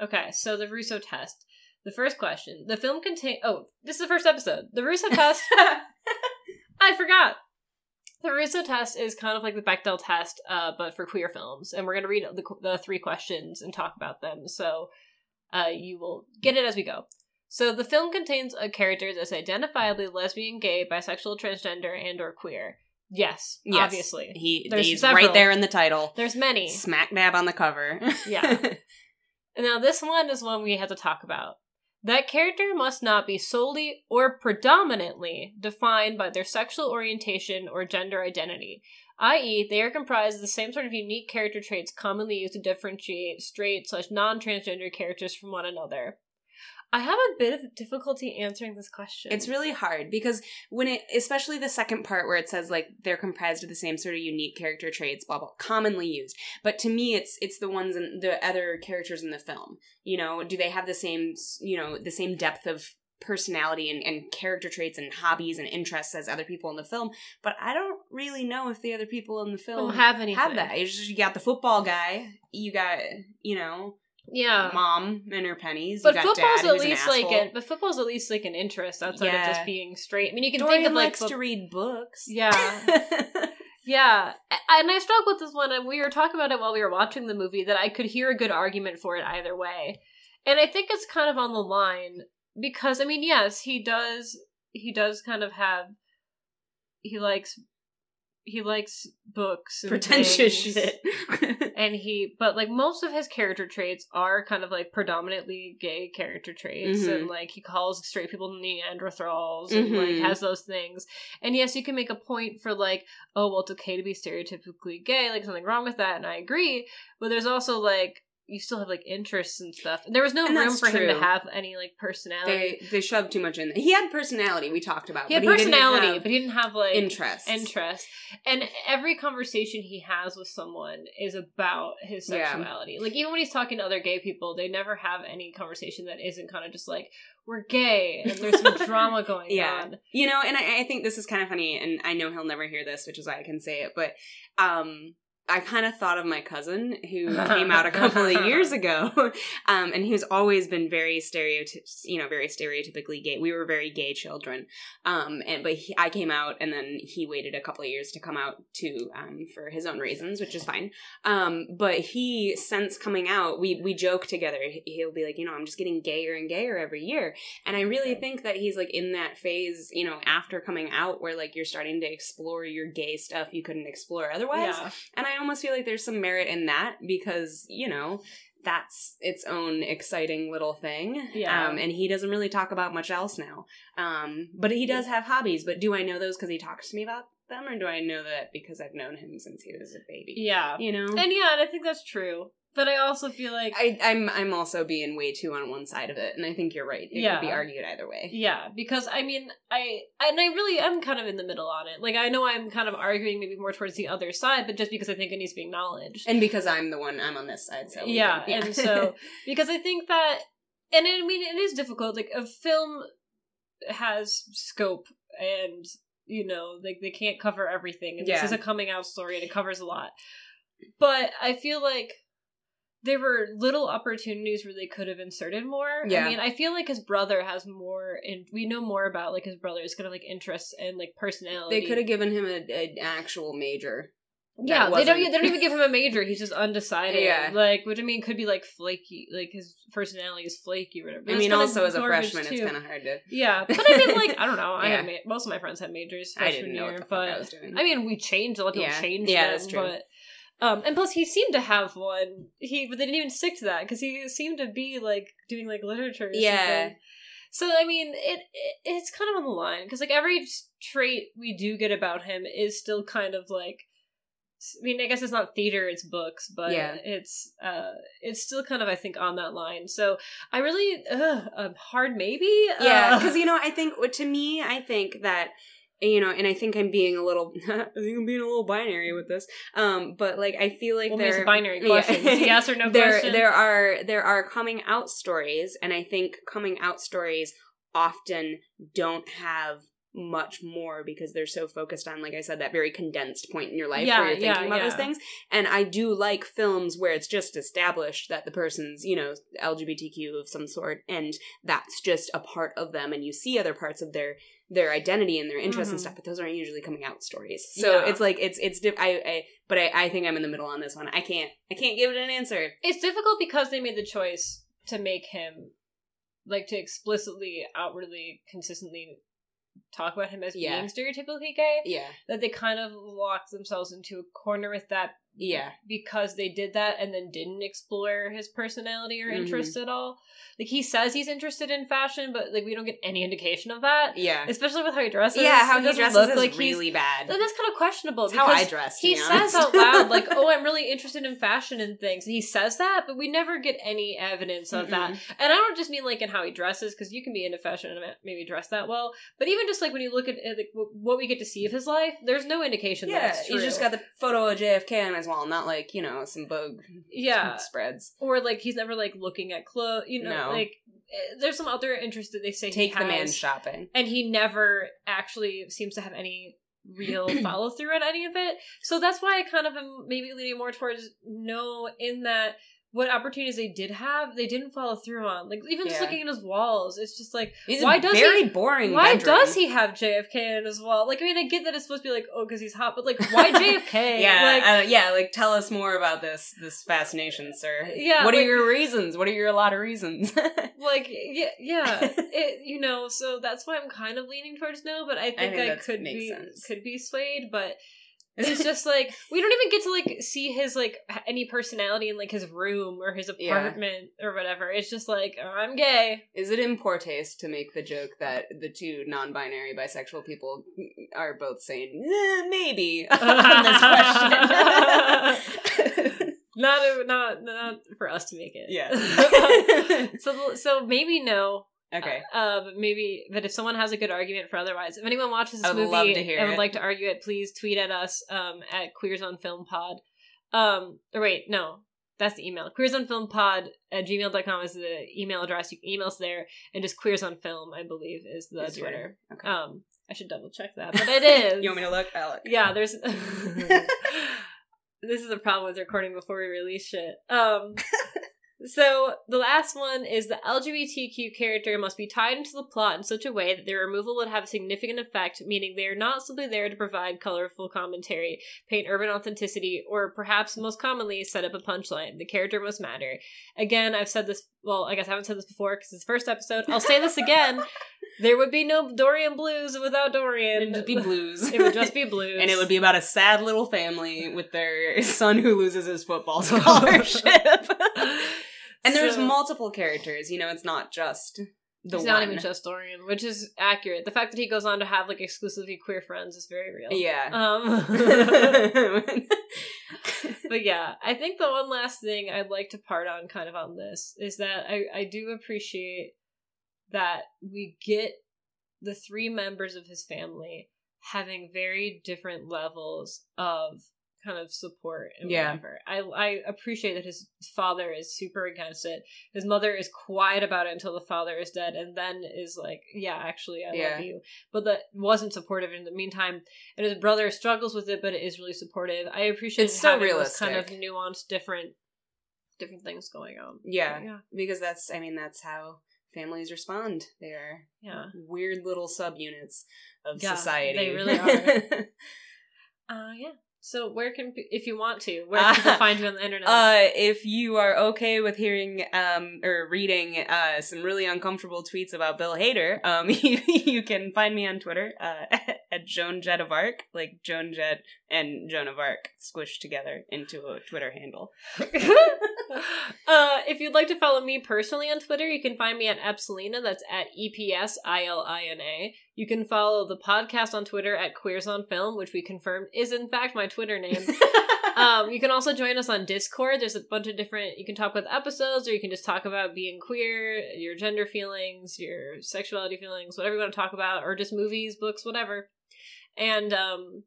okay, so the Russo test. The first question: The film contain. Oh, this is the first episode. The Russo test. I forgot. The Russo test is kind of like the Bechdel test, uh, but for queer films, and we're gonna read the, the three questions and talk about them. So, uh, you will get it as we go. So, the film contains a character that's identifiably lesbian, gay, bisexual, transgender, and/or queer. Yes, Yes. obviously. He There's he's several. right there in the title. There's many. Smack dab on the cover. Yeah. Now, this one is one we have to talk about. That character must not be solely or predominantly defined by their sexual orientation or gender identity, i.e., they are comprised of the same sort of unique character traits commonly used to differentiate straight slash non transgender characters from one another. I have a bit of difficulty answering this question. It's really hard because when it, especially the second part where it says like they're comprised of the same sort of unique character traits, blah blah, commonly used. But to me, it's it's the ones and the other characters in the film. You know, do they have the same, you know, the same depth of personality and, and character traits and hobbies and interests as other people in the film? But I don't really know if the other people in the film don't have anything. have that. You just you got the football guy, you got you know Yeah. mom and her pennies. But you got football's dad, at least like an but football's at least like an interest outside of just being straight. I mean, you can Dorian think of like likes fo- to read books. Yeah. Yeah, and I struggled with this one, and we were talking about it while we were watching the movie. That I could hear a good argument for it either way, and I think it's kind of on the line because I mean, yes, he does. He does kind of have. He likes. He likes books, and Pretentious things, shit. and he, but like most of his character traits are kind of like predominantly gay character traits, Mhm. and like he calls straight people Neanderthals, and like Mhm. has those things. And yes, you can make a point for like, oh well, it's okay to be stereotypically gay, like something wrong with that, and I agree. But there's also like you still have like interests and stuff. And there was no And room for him to have any like personality. they they shoved too much in. He had personality. We talked about. he had but personality, have but he didn't have like interests. interest. And every conversation he has with someone is about his Yeah. sexuality. Like even when he's talking to other gay people, they never have any conversation that isn't kind of just like we're gay and there's some drama going Yeah. on. You know, and I, I think this is kind of funny, and I know he'll never hear this, which is why I can say it. But um, I kind of thought of my cousin who came out a couple of years ago, um, and he's always been very stereotyp, you know, very stereotypically gay. We were very gay children, um, and but he, I came out, and then he waited a couple of years to come out too, um, for his own reasons, which is fine. Um, but he, since coming out, we we joke together. He'll be like, you know, I'm just getting gayer and gayer every year, and I really think that he's like in that phase, you know, after coming out, where like you're starting to explore your gay stuff you couldn't explore otherwise, Yeah. and I almost feel like there's some merit in that because, you know, that's its own exciting little thing. Yeah. Um, and he doesn't really talk about much else now. Um, but he does have hobbies. But do I know those because he talks to me about them, or do I know that because I've known him since he was a baby? Yeah. You know. And yeah, and I think that's true. But I also feel like I, I'm I'm also being way too on one side of it, and I think you're right. It Yeah. could be argued either way. Yeah, because I mean, I and I really am kind of in the middle on it. Like I know I'm kind of arguing maybe more towards the other side, but just because I think it needs to be acknowledged. And because I'm the one, I'm on this side. So we yeah, and so because I think that, and I mean, it is difficult. Like a film has scope, and you know, like they can't cover everything. And Yeah. this is a coming out story, and it covers a lot. But I feel like there were little opportunities where they could have inserted more. Yeah. I mean, I feel like his brother has more, and we know more about like his brother's kind of like interests and like personality. they could have given him an actual major. Yeah, they don't. They don't even give him a major. He's just undecided. Yeah. like which I mean could be like flaky. Like his personality is flaky or whatever. But I mean, also as a freshman, too. it's kind of hard to. Yeah, but I mean, like I don't know. I had ma- most of my friends had majors I freshman didn't know year, what the fuck but I was doing. I mean, we changed. A lot of people Yeah. changed. Yeah, them, that's true. But um, and plus, he seemed to have one. He but they didn't even stick to that because he seemed to be like doing like literature. Or Yeah. something. So I mean, it, it it's kind of on the line because like every trait we do get about him is still kind of like. I mean, I guess it's not theater; it's books, but Yeah. it's uh, it's still kind of I think on that line. So I really ugh, a hard maybe. Yeah, Uh, because you know, I think to me, I think that you know, and I think I'm being a little, I think I'm being a little binary with this. Um, but like, I feel like Well, I mean, it's there a binary yeah. question. It's a yes or no there, question. there are there are coming out stories, and I think coming out stories often don't have much more because they're so focused on like i said that very condensed point in your life Yeah, where you're thinking yeah, about those things and i do like films where it's just established that the person's you know lgbtq of some sort and that's just a part of them and you see other parts of their their identity and their interests and Mhm. stuff but those aren't usually coming out stories so Yeah. it's like it's it's diff- I, I but I, I think i'm in the middle on this one i can't i can't give it an answer it's difficult because they made the choice to make him like to explicitly outwardly consistently talk about him as Yeah. being stereotypically gay yeah that they kind of locked themselves into a corner with that yeah because they did that and then didn't explore his personality or Mhm. interest at all like he says he's interested in fashion but like we don't get any indication of that yeah especially with how he dresses yeah how he dresses look is like he's really bad that's kind of questionable That's how I because dress. he says out loud like oh i'm really interested in fashion and things And he says that but we never get any evidence of that Mm-mm. and i don't just mean like in how he dresses because you can be into fashion and maybe dress that well but even just like when you look at what we get to see of his life there's no indication Yeah, that's true he's just got the photo of JFK on his wall, not like you know some Vogue yeah spreads. or like he's never like looking at clothes you know No. like eh, there's some other interest that they say Take he the man shopping. and he never actually seems to have any real follow through on any of it. So that's why I kind of am maybe leaning more towards no, in that what opportunities they did have, they didn't follow through on. Like even just looking at his walls, it's just like He's Why does very he- boring. why bedroom. does he have JFK in his wall? Like I mean, I get that it's supposed to be like oh because he's hot, but like why JFK? Yeah, like uh, yeah. Like, tell us more about this this fascination, sir. Yeah, What are your reasons? What are your a lot of reasons? like yeah yeah it you know so that's why i'm kind of leaning towards no but i think i, think that could be sense. could be swayed but it's just like we don't even get to like see his like any personality in like his room or his Yeah. apartment or whatever it's just like oh, i'm gay Is it in poor taste to make the joke that the two non-binary bisexual people are both saying eh, maybe on this question? not not not for us to make it yeah. so so maybe no okay. Uh, but maybe, but if someone has a good argument for otherwise, if anyone watches this I movie love to hear and would like to argue it, please tweet at us um, at Queers on Film Pod. Um, or wait, no, that's the email. Queers on Film Pod at gmail.com is the email address. You can email us there, and just Queers on Film, I believe, is the Is Twitter. Okay. Um, I should double check that, but it is. you want me to look? I'll look. Yeah, there's. this is a problem with recording before we release shit. Um, so the last one is the LGBTQ character must be tied into the plot in such a way that their removal would have a significant effect, meaning they are not simply there to provide colorful commentary, paint urban authenticity, or perhaps most commonly set up a punchline. The character must matter. Again, I've said this. Well, I guess I haven't said this before because it's the first episode. I'll say this again. There would be no Dorian Blues without Dorian. It would just be blues. It would just be blues, and it would be about a sad little family with their son who loses his football scholarship. And there's So- multiple characters. You know, it's not just the it's one. not even just Dorian, which is accurate. The fact that he goes on to have like exclusively queer friends is very real. yeah. Um, but yeah, I think the one last thing I'd like to part on kind of on this is that I, I do appreciate that we get the three members of his family having very different levels of kind of support and Yeah. whatever. I I appreciate that his father is super against it. His mother is quiet about it until the father is dead and then is like, Yeah, actually I Yeah. love you. But that wasn't supportive in the meantime. And his brother struggles with it, but it is really supportive. I appreciate It's so those kind of realistic. nuanced different different things going on. yeah. Yeah. Because that's, I mean, that's how families respond. They are Yeah. weird little subunits of Yeah, society. they really are. Uh yeah. So where can if you want to, where can people find you on the internet? Uh, if you are okay with hearing um or reading uh some really uncomfortable tweets about Bill Hader, um you, you can find me on Twitter uh at Joan Jett of Arc, like Joan Jett and Joan of Arc squished together into a Twitter handle. uh, if you'd like to follow me personally on Twitter, you can find me at Epsilina. That's at E P S I L I N A. You can follow the podcast on Twitter at Queers on Film, which we confirmed is in fact my Twitter name. um, you can also join us on Discord. There's a bunch of different. You can talk with episodes, or you can just talk about being queer, your gender feelings, your sexuality feelings, whatever you want to talk about, or just movies, books, whatever. And um,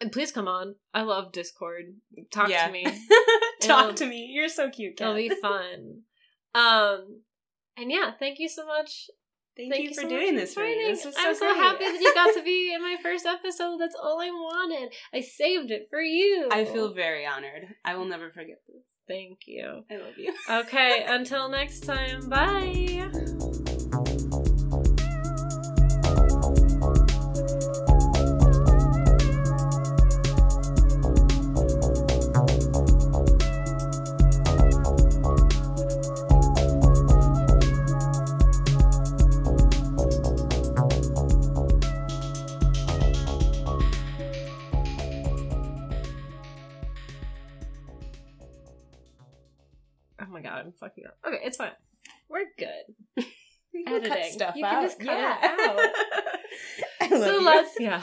and please come on. I love Discord. Talk Yeah. to me. Talk It'll- to me. You're so cute. It'll be fun. Um, and yeah, thank you so much. Thank, Thank you, you for so doing this for for me. This so I'm so great. happy that you got to be in my first episode. That's all I wanted. I saved it for you. I feel very honored. I will never forget this. Thank you. I love you. Okay, until next time. Bye. Fucking up. Okay, it's fine. We're good. You can cut Editing. stuff You out. can just cut yeah. it out. I love so you. let's yeah.